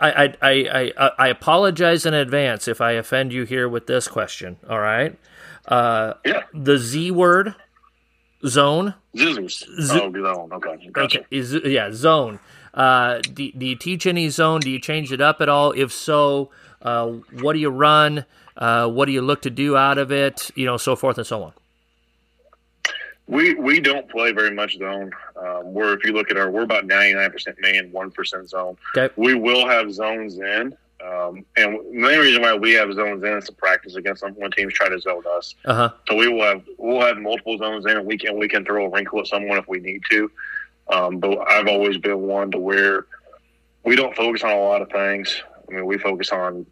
I, I, I, I, I apologize in advance if I offend you here with this question. All right. Uh, yeah. The Z word, zone. Z- oh, zone. Okay. Gotcha. Okay. Is, yeah, zone. Uh, do, do you teach any zone? Do you change it up at all? If so, uh, what do you run? Uh, what do you look to do out of it? You know, so forth and so on. We we don't play very much zone. Um, where if you look at our, we're about ninety nine percent man, one percent zone. Okay. We will have zones in, um, and the main reason why we have zones in is to practice against them when teams try to zone us. Uh-huh. So we will have we'll have multiple zones in, and we can we can throw a wrinkle at someone if we need to. Um, but I've always been one to where we don't focus on a lot of things. I mean, we focus on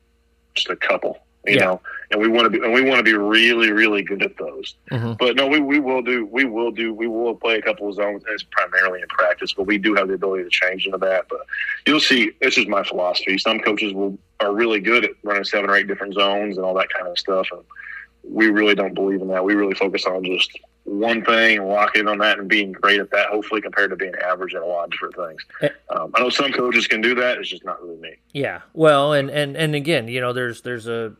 just a couple you yeah. know, and we want to be and we want to be really really good at those. Mm-hmm. But no, we, we will do we will do we will play a couple of zones. It's primarily in practice, but we do have the ability to change into that. But you'll see, this is my philosophy. Some coaches will are really good at running seven or eight different zones and all that kind of stuff, and we really don't believe in that. We really focus on just one thing and lock in on that and being great at that, hopefully compared to being average at a lot of different things. Eh. Um, I know some coaches can do that. It's just not really me. Yeah. Well, and, and, and again, you know, there's, there's a,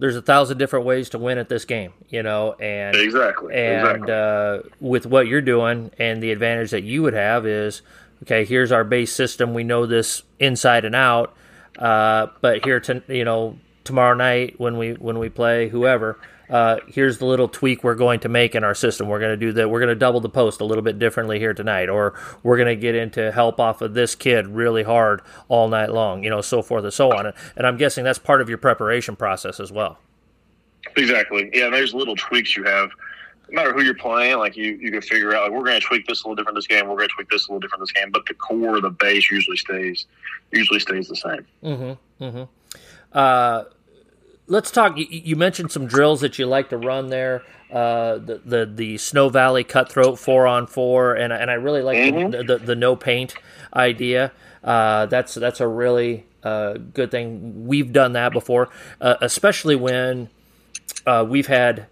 there's a thousand different ways to win at this game, you know, and exactly, and exactly. Uh, with what you're doing, and the advantage that you would have is, okay, here's our base system. We know this inside and out, uh, but here to you know tomorrow night when we when we play whoever, uh, here's the little tweak we're going to make in our system. We're going to do that. We're going to double the post a little bit differently here tonight, or we're going to get into help off of this kid really hard all night long, you know, so forth and so on. And I'm guessing that's part of your preparation process as well. Exactly. Yeah, there's little tweaks you have no matter who you're playing, like you, you can figure out like we're going to tweak this a little different this game. We're going to tweak this a little different this game, but the core, the base usually stays usually stays the same. Mm-hmm. Mm-hmm. Uh, let's talk. You, you, mentioned some drills that you like to run there. Uh, the, the the Snow Valley cutthroat four on four, and and I really like mm-hmm. the, the, the no paint idea. Uh, that's that's a really uh, good thing. We've done that before, uh, especially when uh, we've had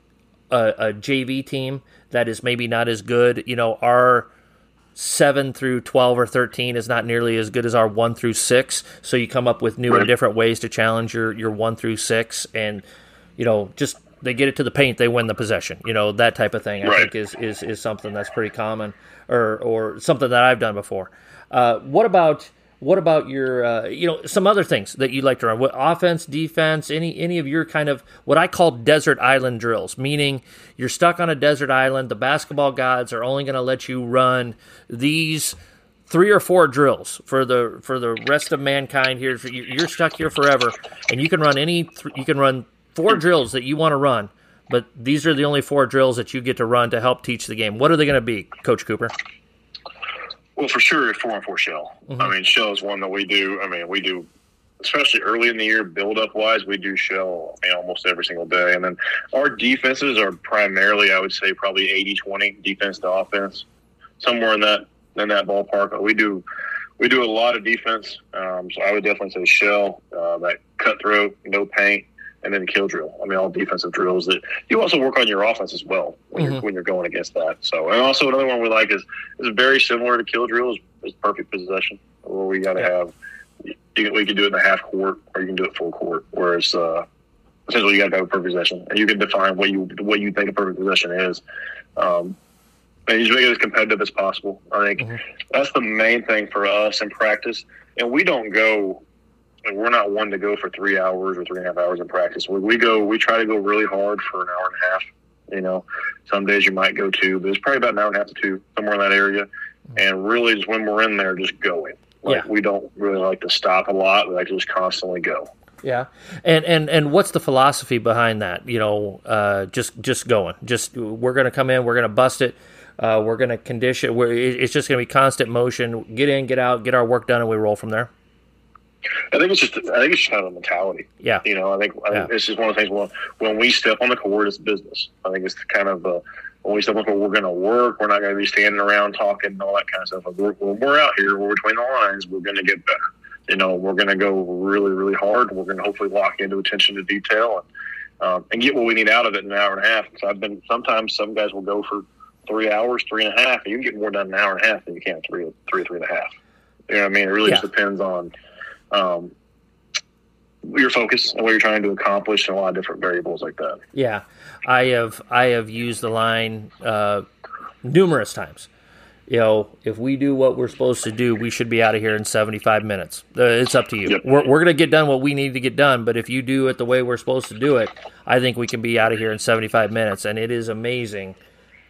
a, a, JV team that is maybe not as good. You know, our seven through twelve or thirteen is not nearly as good as our one through six. So you come up with new and different ways to challenge your your one through six, and you know just they get it to the paint, they win the possession. You know that type of thing. I right. think is, is is something that's pretty common, or or something that I've done before. Uh, what about what about your, uh, you know, some other things that you like to run? What offense, defense, any any of your kind of what I call desert island drills, meaning you're stuck on a desert island. The basketball gods are only going to let you run these three or four drills for the for the rest of mankind. Here, you're stuck here forever, and you can run any. You can run four drills that you want to run, but these are the only four drills that you get to run to help teach the game. What are they going to be, Coach Cooper? Well, for sure, four and four shell. Mm-hmm. I mean, shell is one that we do. I mean, we do, especially early in the year, build up wise, we do shell I mean, almost every single day. And then our defenses are primarily, I would say, probably 80 20 defense to offense, somewhere in that in that ballpark. But we do we do a lot of defense. Um, so I would definitely say shell, uh, that cutthroat, no paint, and then kill drill. I mean, all defensive drills that you also work on your offense as well when mm-hmm. you're when you're going against that. So, and also another one we like is is very similar to kill drill is, is perfect possession where we got to yeah. have you, we can do it in the half court or you can do it full court. Whereas uh, essentially you got to have a perfect possession and you can define what you what you think a perfect possession is. Um, and you just make it as competitive as possible. I think mm-hmm. that's the main thing for us in practice. And we don't go we're not one to go for three hours or three and a half hours in practice. We, we go, we try to go really hard for an hour and a half. You know, some days you might go two, but it's probably about an hour and a half to two, somewhere in that area. And really, just when we're in there, just going. Like yeah. we don't really like to stop a lot. We like to just constantly go. Yeah, and and and what's the philosophy behind that? You know, uh, just just going. Just we're going to come in, we're going to bust it. Uh, we're going to condition. We're, it's just going to be constant motion. Get in, get out, get our work done, and we roll from there. I think it's just I think it's just kind of a mentality. Yeah. You know, I think, I think it's just one of the things when when we step on the court, it's business. I think it's kind of uh, when we step on the court, we're going to work. We're not going to be standing around talking and all that kind of stuff. Like we're, when we're out here, we're between the lines. We're going to get better. You know, we're going to go really, really hard. We're going to hopefully lock into attention to detail and um, and get what we need out of it in an hour and a half. So I've been sometimes some guys will go for three hours, three and a half, and you can get more done in an hour and a half than you can three, three, three and a half. You know what I mean? It really yeah. just depends on um, your focus and what you're trying to accomplish and a lot of different variables like that. Yeah, I have I have used the line uh, numerous times. You know, if we do what we're supposed to do, we should be out of here in 75 minutes. Uh, it's up to you. Yep. We're, we're going to get done what we need to get done, but if you do it the way we're supposed to do it, I think we can be out of here in 75 minutes. And it is amazing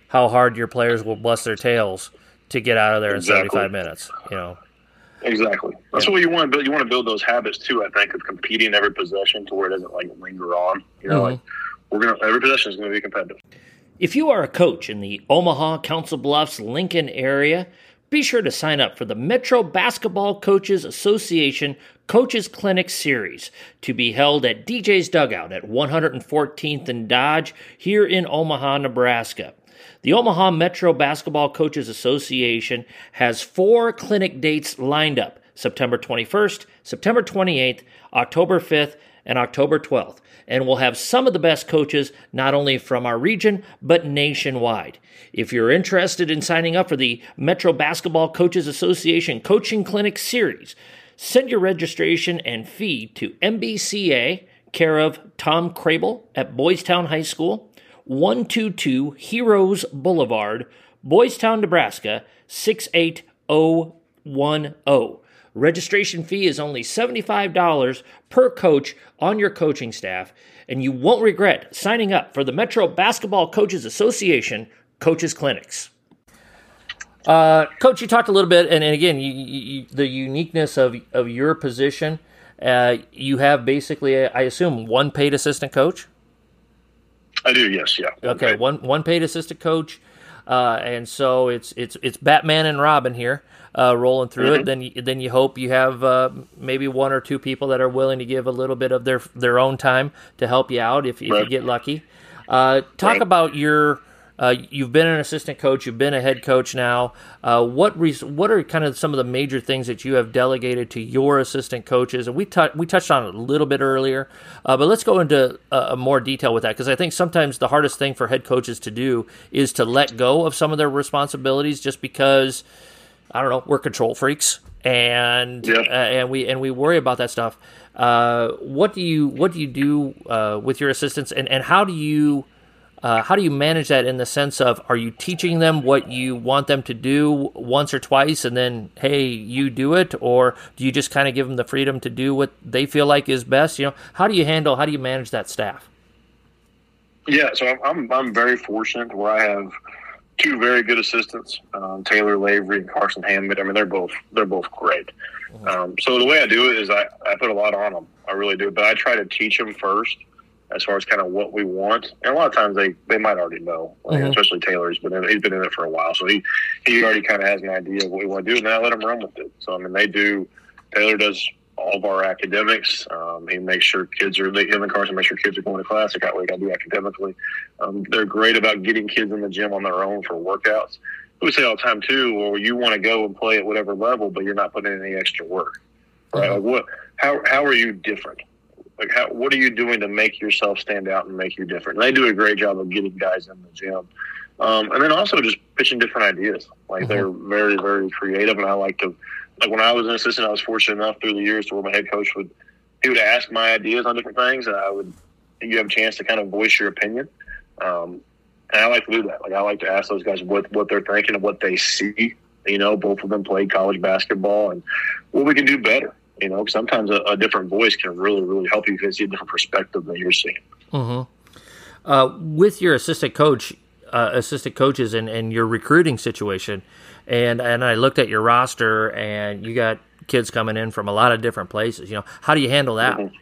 how hard your players will bust their tails to get out of there exactly. in 75 minutes. You know, Exactly. That's yeah. what you want to build. You want to build those habits too. I think of competing every possession to where it doesn't like linger on. You know, mm-hmm. like we're gonna every possession is going to be competitive. If you are a coach in the Omaha, Council Bluffs, Lincoln area, be sure to sign up for the Metro Basketball Coaches Association Coaches Clinic Series to be held at DJ's Dugout at 114th and Dodge here in Omaha, Nebraska. The Omaha Metro Basketball Coaches Association has four clinic dates lined up September 21st, September 28th, October 5th, and October 12th, and we'll have some of the best coaches not only from our region but nationwide. If you're interested in signing up for the Metro Basketball Coaches Association Coaching Clinic Series, send your registration and fee to MBCA, care of Tom Crable at Boys Town High School, 122 Heroes Boulevard, Boys Town, Nebraska 68010. Registration fee is only $75 per coach on your coaching staff, and you won't regret signing up for the Metro Basketball Coaches Association Coaches Clinics. Uh, Coach, you talked a little bit, and, and again, you, you, the uniqueness of, of your position. Uh, you have basically, I assume, one paid assistant coach? I do. Yes. Yeah. Okay. One one paid assistant coach, uh, and so it's it's it's Batman and Robin here. Uh, rolling through mm-hmm. it, then you, then you hope you have uh, maybe one or two people that are willing to give a little bit of their their own time to help you out if, if right. you get lucky. Uh, talk right. about your uh, you've been an assistant coach. You've been a head coach now. Uh, what res- what are kind of some of the major things that you have delegated to your assistant coaches? And we t- we touched on it a little bit earlier, uh, but let's go into uh, more detail with that because I think sometimes the hardest thing for head coaches to do is to let go of some of their responsibilities, just because I don't know we're control freaks and yep. Uh, and we and we worry about that stuff. Uh, what do you what do you do with your assistants, and and how do you uh, how do you manage that in the sense of are you teaching them what you want them to do once or twice and then hey you do it? Or do you just kind of give them the freedom to do what they feel like is best? You know how do you handle how do you manage that staff? Yeah so i'm i'm, I'm very fortunate where i have two very good assistants um, taylor lavery and carson hammond i mean they're both they're both great. Mm-hmm. um, so the way i do it is I, I put a lot on them i really do but i try to teach them first as far as kind of what we want. And a lot of times they, they might already know, like, mm-hmm. especially Taylor's been in, he's been in it for a while. So he, he already kind of has an idea of what we want to do and then I let him run with it. So, I mean, they do, Taylor does all of our academics. Um, he makes sure kids are, him and Carson make sure kids are going to class. They got what they got to do academically. Um, they're great about getting kids in the gym on their own for workouts. We say all the time too, well, you want to go and play at whatever level, but you're not putting in any extra work, right? Mm-hmm. Like what, how, how are you different? Like, how, what are you doing to make yourself stand out and make you different? And they do a great job of getting guys in the gym. Um, and then also just pitching different ideas. Like mm-hmm. they're very, very creative. And I like to, like when I was an assistant, I was fortunate enough through the years to where my head coach would, he would ask my ideas on different things, and I would, you have a chance to kind of voice your opinion. Um, and I like to do that. Like I like to ask those guys what what they're thinking and what they see. You know, both of them played college basketball, and what we can do better. You know, sometimes a, a, different voice can really, really help you because see a different perspective than you're seeing. Mm-hmm. Uh, with your assistant coach, uh, assistant coaches, and, and your recruiting situation, and and I looked at your roster, and you got kids coming in from a lot of different places. You know, how do you handle that? Mm-hmm.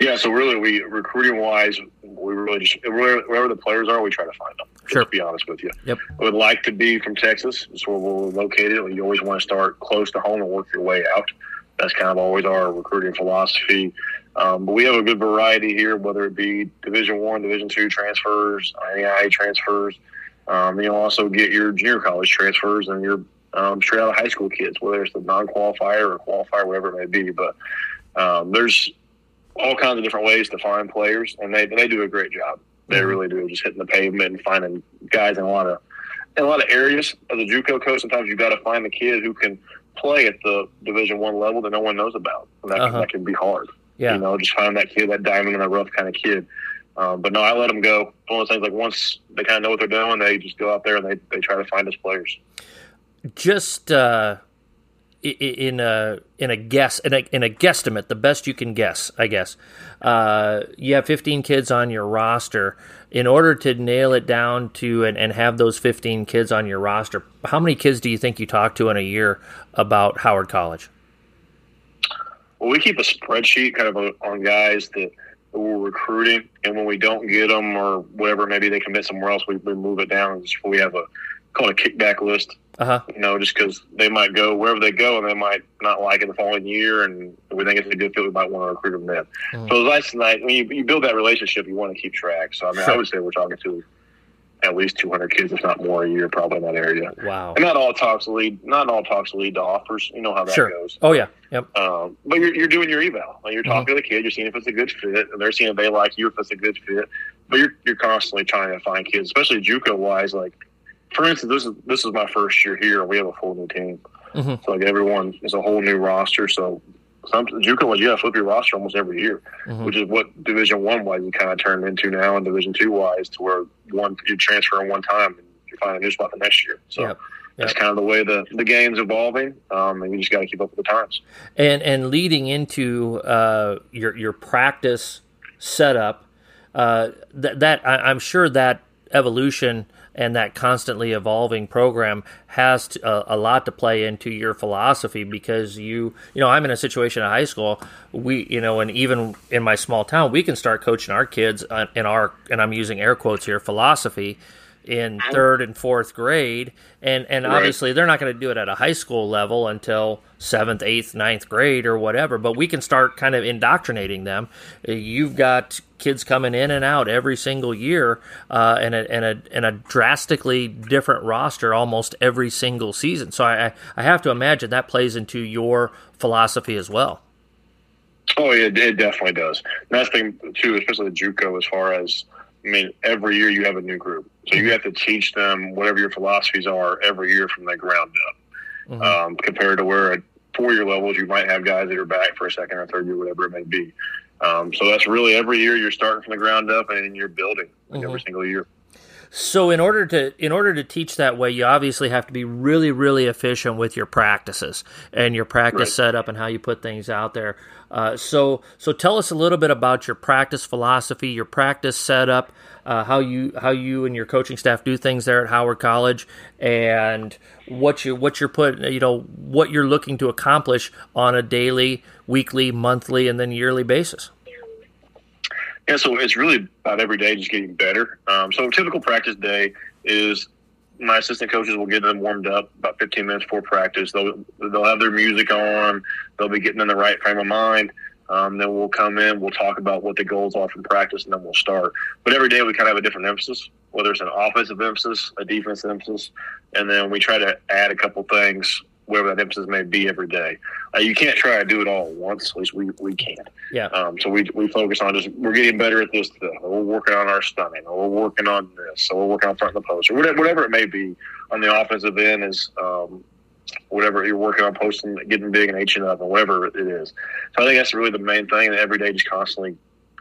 Yeah, so really, we recruiting wise, we really just wherever the players are, we try to find them. Sure. To be honest with you, yep. I would like to be from Texas. That's where we're located. You always want to start close to home and work your way out. That's kind of always our recruiting philosophy. Um, but we have a good variety here, whether it be Division One, Division Two transfers, NAIA transfers. Um, you also get your junior college transfers and your um, straight out of high school kids, whether it's the non-qualifier or qualifier, whatever it may be. But um, there's all kinds of different ways to find players, and they they do a great job. They mm-hmm. really do, just hitting the pavement and finding guys in a lot of in a lot of areas of the JUCO coach. Sometimes you've got to find the kid who can play at the Division One level that no one knows about, and that, uh-huh. that can be hard. Yeah. You know, just find that kid, that diamond in the rough kind of kid. Um, but no, I let them go. One of those things, like once they kind of know what they're doing, they just go out there and they, they try to find us players. Just uh, in a in a guess in a, in a guesstimate, the best you can guess, I guess. Uh, you have 15 kids on your roster. In order to nail it down to and, and have those 15 kids on your roster, how many kids do you think you talk to in a year about Howard College? Well, we keep a spreadsheet kind of on guys that we're recruiting, and when we don't get them or whatever, maybe they commit somewhere else, we, we move it down. We have a called a kickback list uh-huh. You know, just because they might go wherever they go and they might not like it the following year, and we think it's a good fit, we might want to recruit them then. Mm-hmm. So it's nice tonight when you, you build that relationship, you want to keep track. So I mean, sure. I would say we're talking to at least 200 kids, if not more, a year, probably in that area. Wow. And not all talks lead, not all talks lead to offers. You know how that sure. goes. Oh yeah. Yep. Um, but you're, you're doing your eval. Like you're talking mm-hmm. to the kid, you're seeing if it's a good fit, and they're seeing if they like you, if it's a good fit. But you're you're constantly trying to find kids, especially JUCO wise. Like for instance, this is this is my first year here. We have a full new team, mm-hmm. so like everyone is a whole new roster. So some JUCO was yeah, flip your roster almost every year, mm-hmm. which is what Division One wise you kind of turned into now, and Division Two wise to where one you transfer in one time and you find a new spot the next year. So. Yep. That's kind of the way the, the game's evolving, um, and you just got to keep up with the times. And and leading into uh, your your practice setup, uh, that that I, am sure that evolution and that constantly evolving program has to, uh, a lot to play into your philosophy because you you know I'm in a situation at high school we you know and even in my small town we can start coaching our kids in our and I'm using air quotes here philosophy in third and fourth grade, and and right. obviously they're not going to do it at a high school level until seventh, eighth, ninth grade or whatever. But we can start kind of indoctrinating them. You've got kids coming in and out every single year, uh, and a and a and a drastically different roster almost every single season. So I I have to imagine that plays into your philosophy as well. Oh, yeah, it definitely does. And that's the thing too, especially the JUCO, as far as I mean, every year you have a new group, so you have to teach them whatever your philosophies are every year from the ground up. Mm-hmm. Um, compared to where at four year levels you might have guys that are back for a second or third year, whatever it may be. Um, so that's really every year you're starting from the ground up and you're building like mm-hmm. every single year. So in order to in order to teach that way, you obviously have to be really really efficient with your practices and your practice right. setup and how you put things out there. Uh, so so tell us a little bit about your practice philosophy, your practice setup, uh, how you how you and your coaching staff do things there at Howard College, and what you what you're put you know what you're looking to accomplish on a daily, weekly, monthly, and then yearly basis. Yeah, so it's really about every day just getting better. Um, so a typical practice day is my assistant coaches will get them warmed up about 15 minutes before practice. They'll they'll have their music on. They'll be getting in the right frame of mind. Um, then we'll come in. We'll talk about what the goals are from practice, and then we'll start. But every day we kind of have a different emphasis, whether it's an offensive emphasis, a defensive emphasis, and then we try to add a couple things whatever that emphasis may be every day. Uh, you can't try to do it all at once. At least we, we can't. Yeah. Um, so we, we focus on just we're getting better at this. Today. We're working on our stunning. Or we're working on this. So we're working on front of the post or whatever, whatever it may be. On the offensive end is um, whatever you're working on posting, getting big and Hing up, or whatever it is. So I think that's really the main thing. That every day just constantly,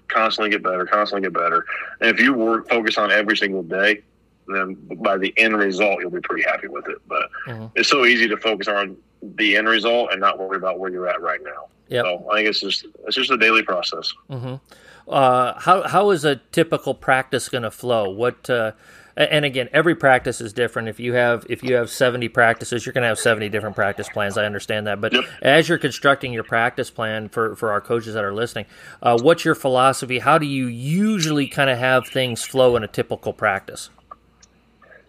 constantly get better, constantly get better. And if you work focus on every single day, then by the end result, you'll be pretty happy with it. But mm-hmm. it's so easy to focus on the end result and not worry about where you're at right now. Yep. So I think it's just it's just a daily process. Mm-hmm. Uh, how how is a typical practice going to flow? What uh, and again, every practice is different. If you have if you have seventy practices, you're going to have seventy different practice plans. I understand that, but yep. as you're constructing your practice plan for for our coaches that are listening, uh, what's your philosophy? How do you usually kind of have things flow in a typical practice?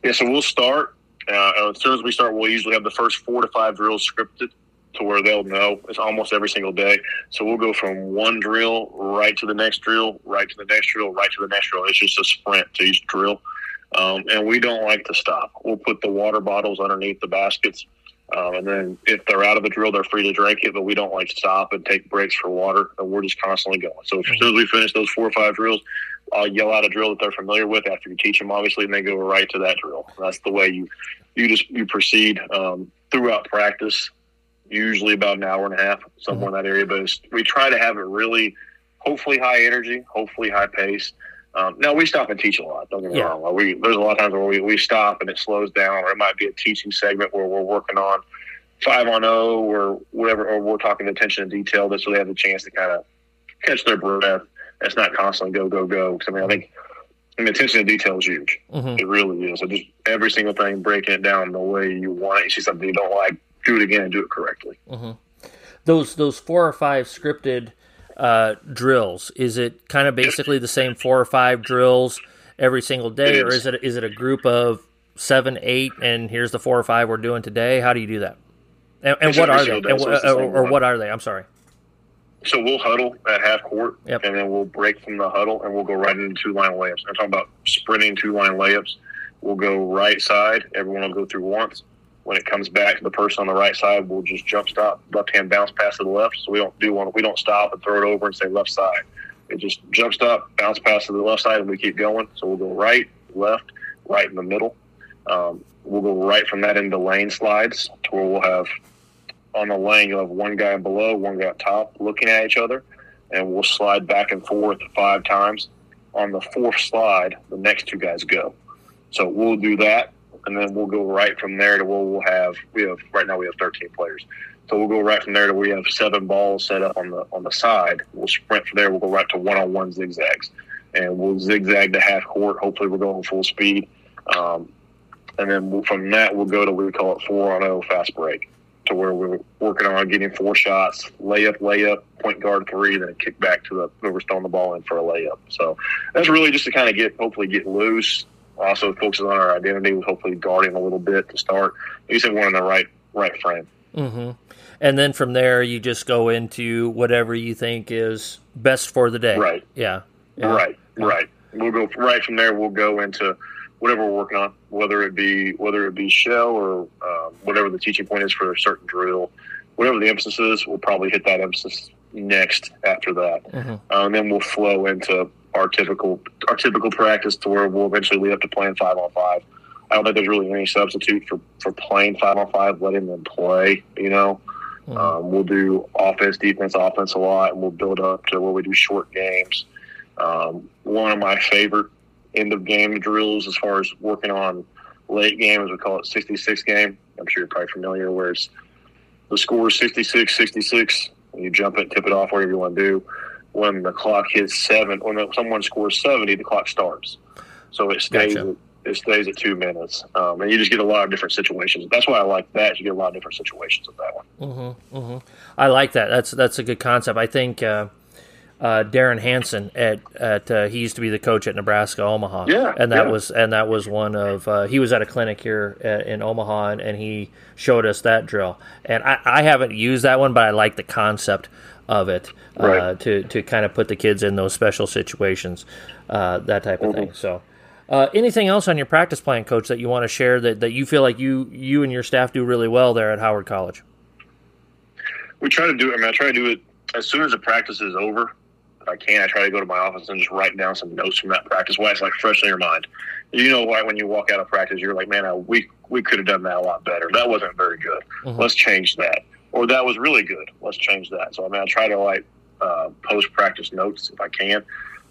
Yeah, so we'll start. Uh, as soon as we start, we'll usually have the first four to five drills scripted to where they'll know it's almost every single day. So we'll go from one drill right to the next drill, right to the next drill, right to the next drill. It's just a sprint to each drill. Um, and we don't like to stop. We'll put the water bottles underneath the baskets. Um, and then if they're out of the drill, they're free to drink it, but we don't like to stop and take breaks for water. And we're just constantly going. So as soon as we finish those four or five drills, I'll yell out a drill that they're familiar with after you teach them, obviously, and they go right to that drill. That's the way you you just you proceed um, throughout practice. Usually about an hour and a half, somewhere mm-hmm. in that area. But we try to have it really, hopefully high energy, hopefully high pace. Um, now we stop and teach a lot. Don't get me yeah. wrong. We, there's a lot of times where we, we stop and it slows down, or it might be a teaching segment where we're working on five on zero oh or whatever, or we're talking attention to detail. This so they have the chance to kind of catch their breath it's not constantly go go go. Because I mean, I think I mean, attention to detail is huge. Mm-hmm. It really is. So just every single thing, breaking it down the way you want it. You see something you don't like, do it again and do it correctly. Mm-hmm. Those those four or five scripted uh, drills. Is it kind of basically the same four or five drills every single day, or is it is it a group of seven, eight, and here's the four or five we're doing today? How do you do that? And, and what are they? And, the or, or what are they? I'm sorry. So we'll huddle at half court, yep. and then we'll break from the huddle, and we'll go right into two line layups. I'm talking about sprinting two line layups. We'll go right side. Everyone will go through once. When it comes back to the person on the right side, we'll just jump stop, left hand bounce pass to the left. So we don't do one. We don't stop and throw it over and say left side. It just jump stop, bounce pass to the left side, and we keep going. So we'll go right, left, right in the middle. Um, we'll go right from that into lane slides to where we'll have on the lane, you'll have one guy below, one guy up top looking at each other, and we'll slide back and forth five times. On the fourth slide, the next two guys go. So we'll do that, and then we'll go right from there to where we'll have we have right now we have 13 players. So we'll go right from there to we have seven balls set up on the on the side. We'll sprint from there. We'll go right to one on one zigzags. and we'll zigzag to half court. Hopefully, we're going full speed. Um, and then we'll, from that, we'll go to we call it four on zero fast break, to where we're working on getting four shots, layup, layup, point guard three, then kick back to the whoever's throwing the ball in for a layup. So that's really just to kind of get hopefully get loose. Also focuses on our identity, with hopefully guarding a little bit to start. You said we're in the right right frame. Mm-hmm. And then from there, you just go into whatever you think is best for the day. Right. Yeah. yeah. Right. Right. We'll go right from there. We'll go into whatever we're working on, whether it be whether it be shell or um, whatever the teaching point is for a certain drill, whatever the emphasis is, we'll probably hit that emphasis next after that, mm-hmm. um, and then we'll flow into our typical our typical practice to where we'll eventually lead up to playing five on five. I don't think there's really any substitute for, for playing five on five, letting them play. You know, mm-hmm. um, we'll do offense, defense, offense a lot, and we'll build up to where we do short games. Um, one of my favorite end of game drills as far as working on late game, as we call it, 66 game. I'm sure you're probably familiar, where it's the score is 66 66, and you jump it, tip it off, whatever you want to do. When the clock hits seven, when someone scores 70, the clock starts. So it stays. Gotcha. At, it stays at two minutes, um, and you just get a lot of different situations. That's why I like that. You get a lot of different situations with that one. Mm-hmm, mm-hmm. I like that. That's that's a good concept. I think uh, uh, Derrin Hansen at at uh, he used to be the coach at Nebraska Omaha. Yeah, and that yeah. was and that was one of uh, he was at a clinic here at, in Omaha and, and, he showed us that drill. And I, I haven't used that one, but I like the concept of it uh, right. to to kind of put the kids in those special situations, uh, that type of mm-hmm. thing. So. Uh, anything else on your practice plan, Coach, that you want to share that, that you feel like you you and your staff do really well there at Howard College? We try to do. I mean, I try to do it as soon as the practice is over. If I can, I try to go to my office and just write down some notes from that practice. Why it's like fresh in your mind. You know why when you walk out of practice, you're like, man, I, we we could have done that a lot better. That wasn't very good. Mm-hmm. Let's change that. Or that was really good. Let's change that. So I mean, I try to like uh, post practice notes if I can.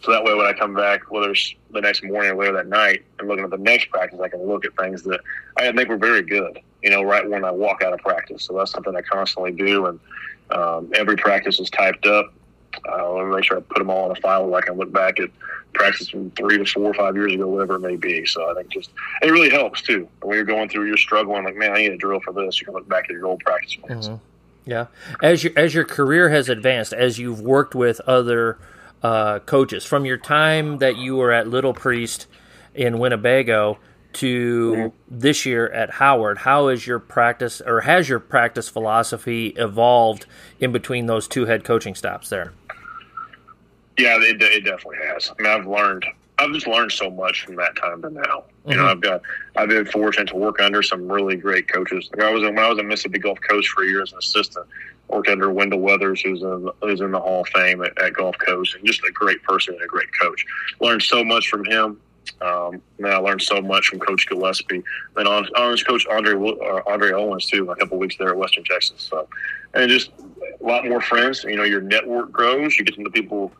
So that way, when I come back, whether it's the next morning or later that night, and looking at the next practice, I can look at things that I think were very good. You know, right when I walk out of practice. So that's something I constantly do, and um, every practice is typed up. I want to make sure I put them all in a file where I can look back at practice from three to four or five years ago, whatever it may be. So I think just it really helps too. When you're going through, you're struggling, like man, I need a drill for this. You can look back at your old practice plans. Mm-hmm. Yeah, as your as your career has advanced, as you've worked with other uh, coaches, from your time that you were at Little Priest in Winnebago to mm-hmm. this year at Howard, how is your practice or has your practice philosophy evolved in between those two head coaching stops there? Yeah, it, it definitely has. I mean, I've learned. I've just learned so much from that time to now. You mm-hmm. know, I've got. I've been fortunate to work under some really great coaches. Like I was in, when I was at Mississippi Gulf Coast for a year as an assistant. Worked under Wendell Weathers, who's in who's in the Hall of Fame at, at Gulf Coast, and just a great person and a great coach. Learned so much from him. Um, and I learned so much from Coach Gillispie. And on, on Coach Andre uh, Andre Owens too. A couple weeks there at Western Texas. So, and just a lot more friends. You know, your network grows. You get to know people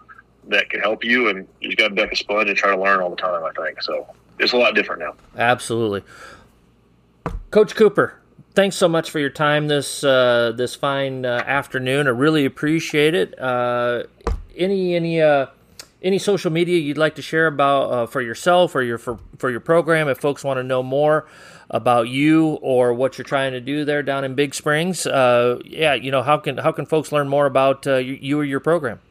that can help you, and you just got to deck a sponge and try to learn all the time. I think so. It's a lot different now. Absolutely, Coach Cooper. Thanks so much for your time this uh, this fine uh, afternoon. I really appreciate it. Uh, any any uh, any social media you'd like to share about uh, for yourself or your for, for your program if folks want to know more about you or what you're trying to do there down in Big Springs uh, yeah you know how can how can folks learn more about uh, you, you, or your program?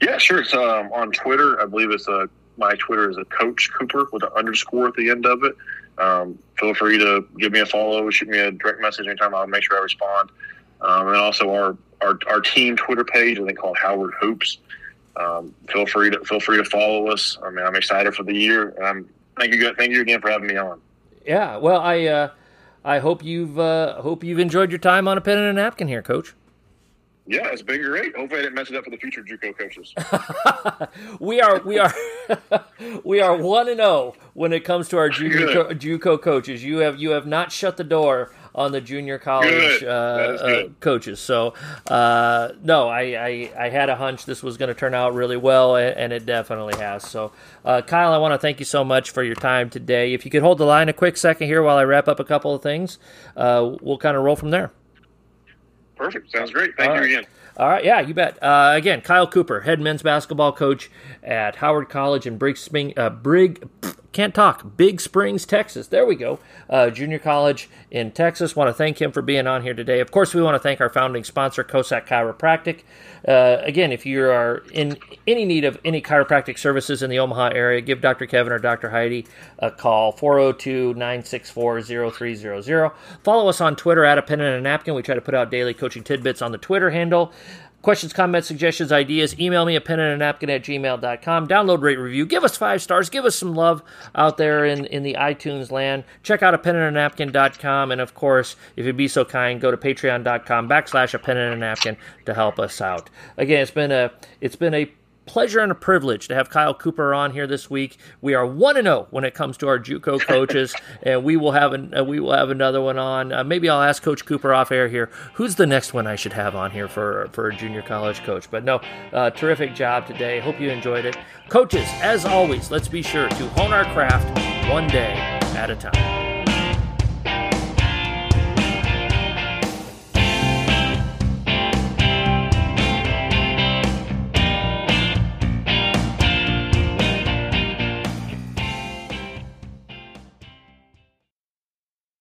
Yeah sure. It's um, on Twitter. I believe it's a uh, my Twitter is a Coach Cooper with an underscore at the end of it. Um, feel free to give me a follow shoot me a direct message anytime. I'll make sure I respond. Um, and also our, our our team Twitter page I think called Howard Hoops um, feel free to feel free to follow us. I mean, I'm excited for the year. Um, thank you, thank you again for having me on. Yeah, well, I uh, I hope you've uh, hope you've enjoyed your time on a pen and a napkin here, Coach. Yeah, it's been great. Hopefully, I didn't mess it up for the future JUCO coaches. we are we are we are one and zero oh when it comes to our junior co- JUCO coaches. You have you have not shut the door on the junior college uh, uh, coaches. So uh, no, I, I, I had a hunch this was going to turn out really well, and it definitely has. So uh, Kyle, I want to thank you so much for your time today. If you could hold the line a quick second here while I wrap up a couple of things, uh, we'll kind of roll from there. Perfect. Sounds great. Thank All you right. again. All right, yeah, you bet. Uh, again, Kyle Cooper, head men's basketball coach at Howard College in Brig, uh, Brig can't talk. Big Springs, Texas. There we go. Uh, junior college in Texas. Want to thank him for being on here today. Of course, we want to thank our founding sponsor, Cossack Chiropractic. Uh, again, if you are in any need of any chiropractic services in the Omaha area, give Dr. Kevin or Dr. Heidi a call 402 964 0300. Follow us on Twitter at a pen and a napkin. We try to put out daily coaching tidbits on the Twitter handle. Questions, comments, suggestions, ideas, email me at pen and a napkin at gmail.com. Download, rate, review. Give us five stars. Give us some love out there in, in the iTunes land. Check out a pen and a napkin.com. And of course, if you'd be so kind, go to patreon.com backslash a pen and a napkin to help us out. Again, it's been a it's been a pleasure and a privilege to have Kyle Cooper on here this week. We are one and zero oh when it comes to our JUCO coaches, and we will have an, uh, we will have another one on. Uh, maybe I'll ask Coach Cooper off air here. Who's the next one I should have on here for for a junior college coach? But no, uh, terrific job today. Hope you enjoyed it, coaches. As always, let's be sure to hone our craft one day at a time.